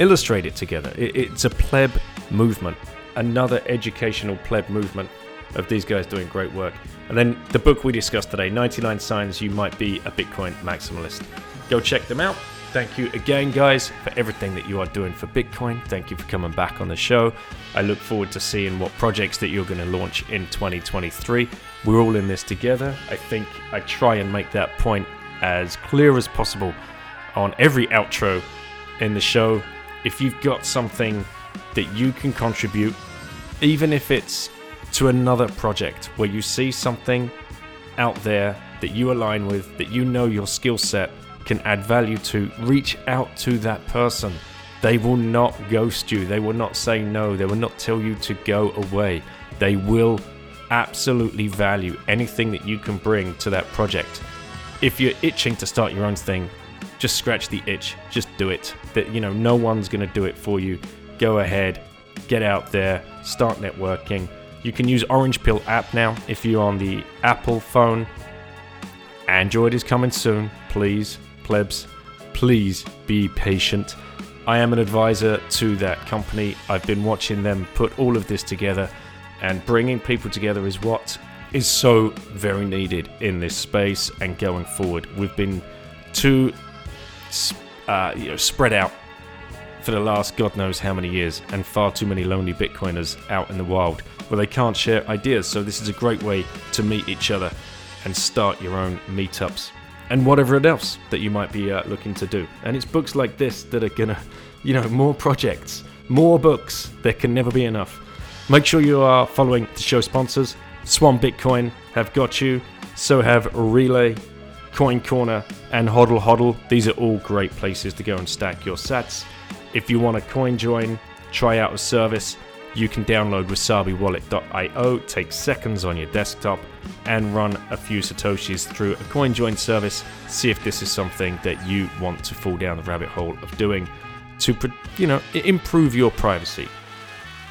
illustrate it together. It's a pleb movement, another educational pleb movement of these guys doing great work. And then the book we discussed today 99 Signs You Might Be a Bitcoin Maximalist. Go check them out. Thank you again, guys, for everything that you are doing for Bitcoin. Thank you for coming back on the show. I look forward to seeing what projects that you're going to launch in 2023. We're all in this together. I think I try and make that point as clear as possible on every outro in the show. If you've got something that you can contribute, even if it's to another project where you see something out there that you align with, that you know your skill set can add value to, reach out to that person. They will not ghost you. They will not say no. They will not tell you to go away. They will absolutely value anything that you can bring to that project. If you're itching to start your own thing, just scratch the itch. Just do it. That you know, no one's going to do it for you. Go ahead, get out there, start networking. You can use Orange Pill app now if you're on the Apple phone. Android is coming soon. Please, plebs, please be patient. I am an advisor to that company. I've been watching them put all of this together, and bringing people together is what is so very needed in this space and going forward. We've been too uh, you know, spread out for the last God knows how many years, and far too many lonely Bitcoiners out in the wild where they can't share ideas. So, this is a great way to meet each other and start your own meetups and whatever else that you might be uh, looking to do. And it's books like this that are gonna, <laughs> you know, more projects, more books. There can never be enough. Make sure you are following the show sponsors. Swan Bitcoin have got you, so have Relai, Coin Corner, and Hodl Hodl. These are all great places to go and stack your sats. If you want a coin join, try out a service, you can download wasabiwallet.io, take seconds on your desktop, and run a few Satoshis through a coin join service. See if this is something that you want to fall down the rabbit hole of doing to, you know, improve your privacy.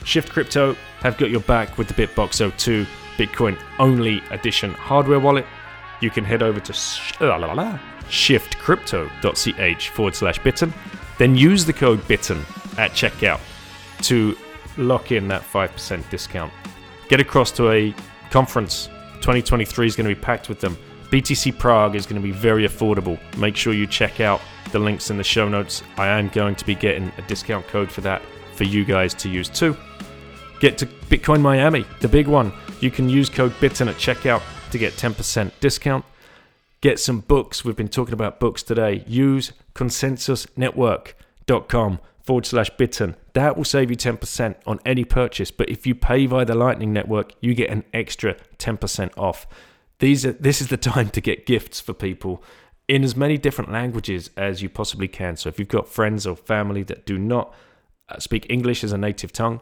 Shift Crypto have got your back with the Bitbox 02 Bitcoin only edition hardware wallet. You can head over to sh- uh, la la la, shiftcrypto.ch forward slash bitten. Then use the code bitten at checkout to lock in that 5% discount. Get across to a conference. 2023 is going to be packed with them. BTC Prague is going to be very affordable. Make sure you check out the links in the show notes. I am going to be getting a discount code for that for you guys to use too. Get to Bitcoin Miami, the big one. You can use code BITTEN at checkout to get 10% discount. Get some books. We've been talking about books today. Use consensusnetwork.com forward slash bitten. That will save you 10% on any purchase. But if you pay via the Lightning Network, you get an extra 10% off. These are, this is the time to get gifts for people in as many different languages as you possibly can. So if you've got friends or family that do not uh, speak English as a native tongue,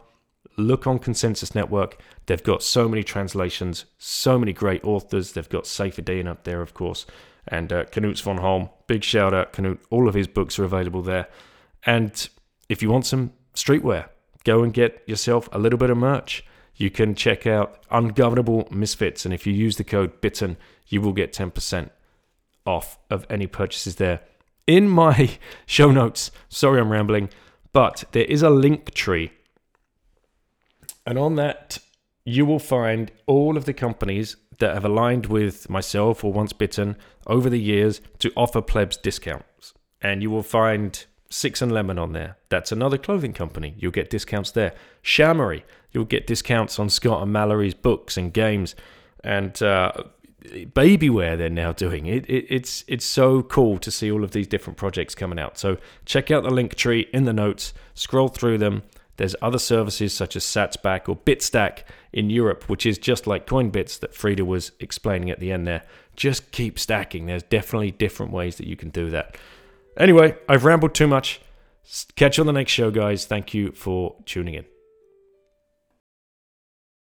look on Consensus Network. They've got so many translations, so many great authors. They've got Saifedean up there, of course, and uh, Knut Svanholm. Big shout out, Knut. All of his books are available there. And if you want some streetwear, go and get yourself a little bit of merch. You can check out Ungovernable Misfits, and if you use the code BITTEN, you will get 10% off of any purchases there. In my <laughs> show notes, sorry I'm rambling, but there is a link tree and on that, you will find all of the companies that have aligned with myself or Once Bitten over the years to offer plebs discounts. And you will find Six and Lemon on there. That's another clothing company. You'll get discounts there. Shamory, you'll get discounts on Scott and Mallory's books and games. And uh, Babyware they're now doing. It, it, it's it's so cool to see all of these different projects coming out. So check out the link tree in the notes. Scroll through them. There's other services such as Satsback or Bitstack in Europe, which is just like Coinbits that Frida was explaining at the end there. Just keep stacking. There's definitely different ways that you can do that. Anyway, I've rambled too much. Catch you on the next show, guys. Thank you for tuning in.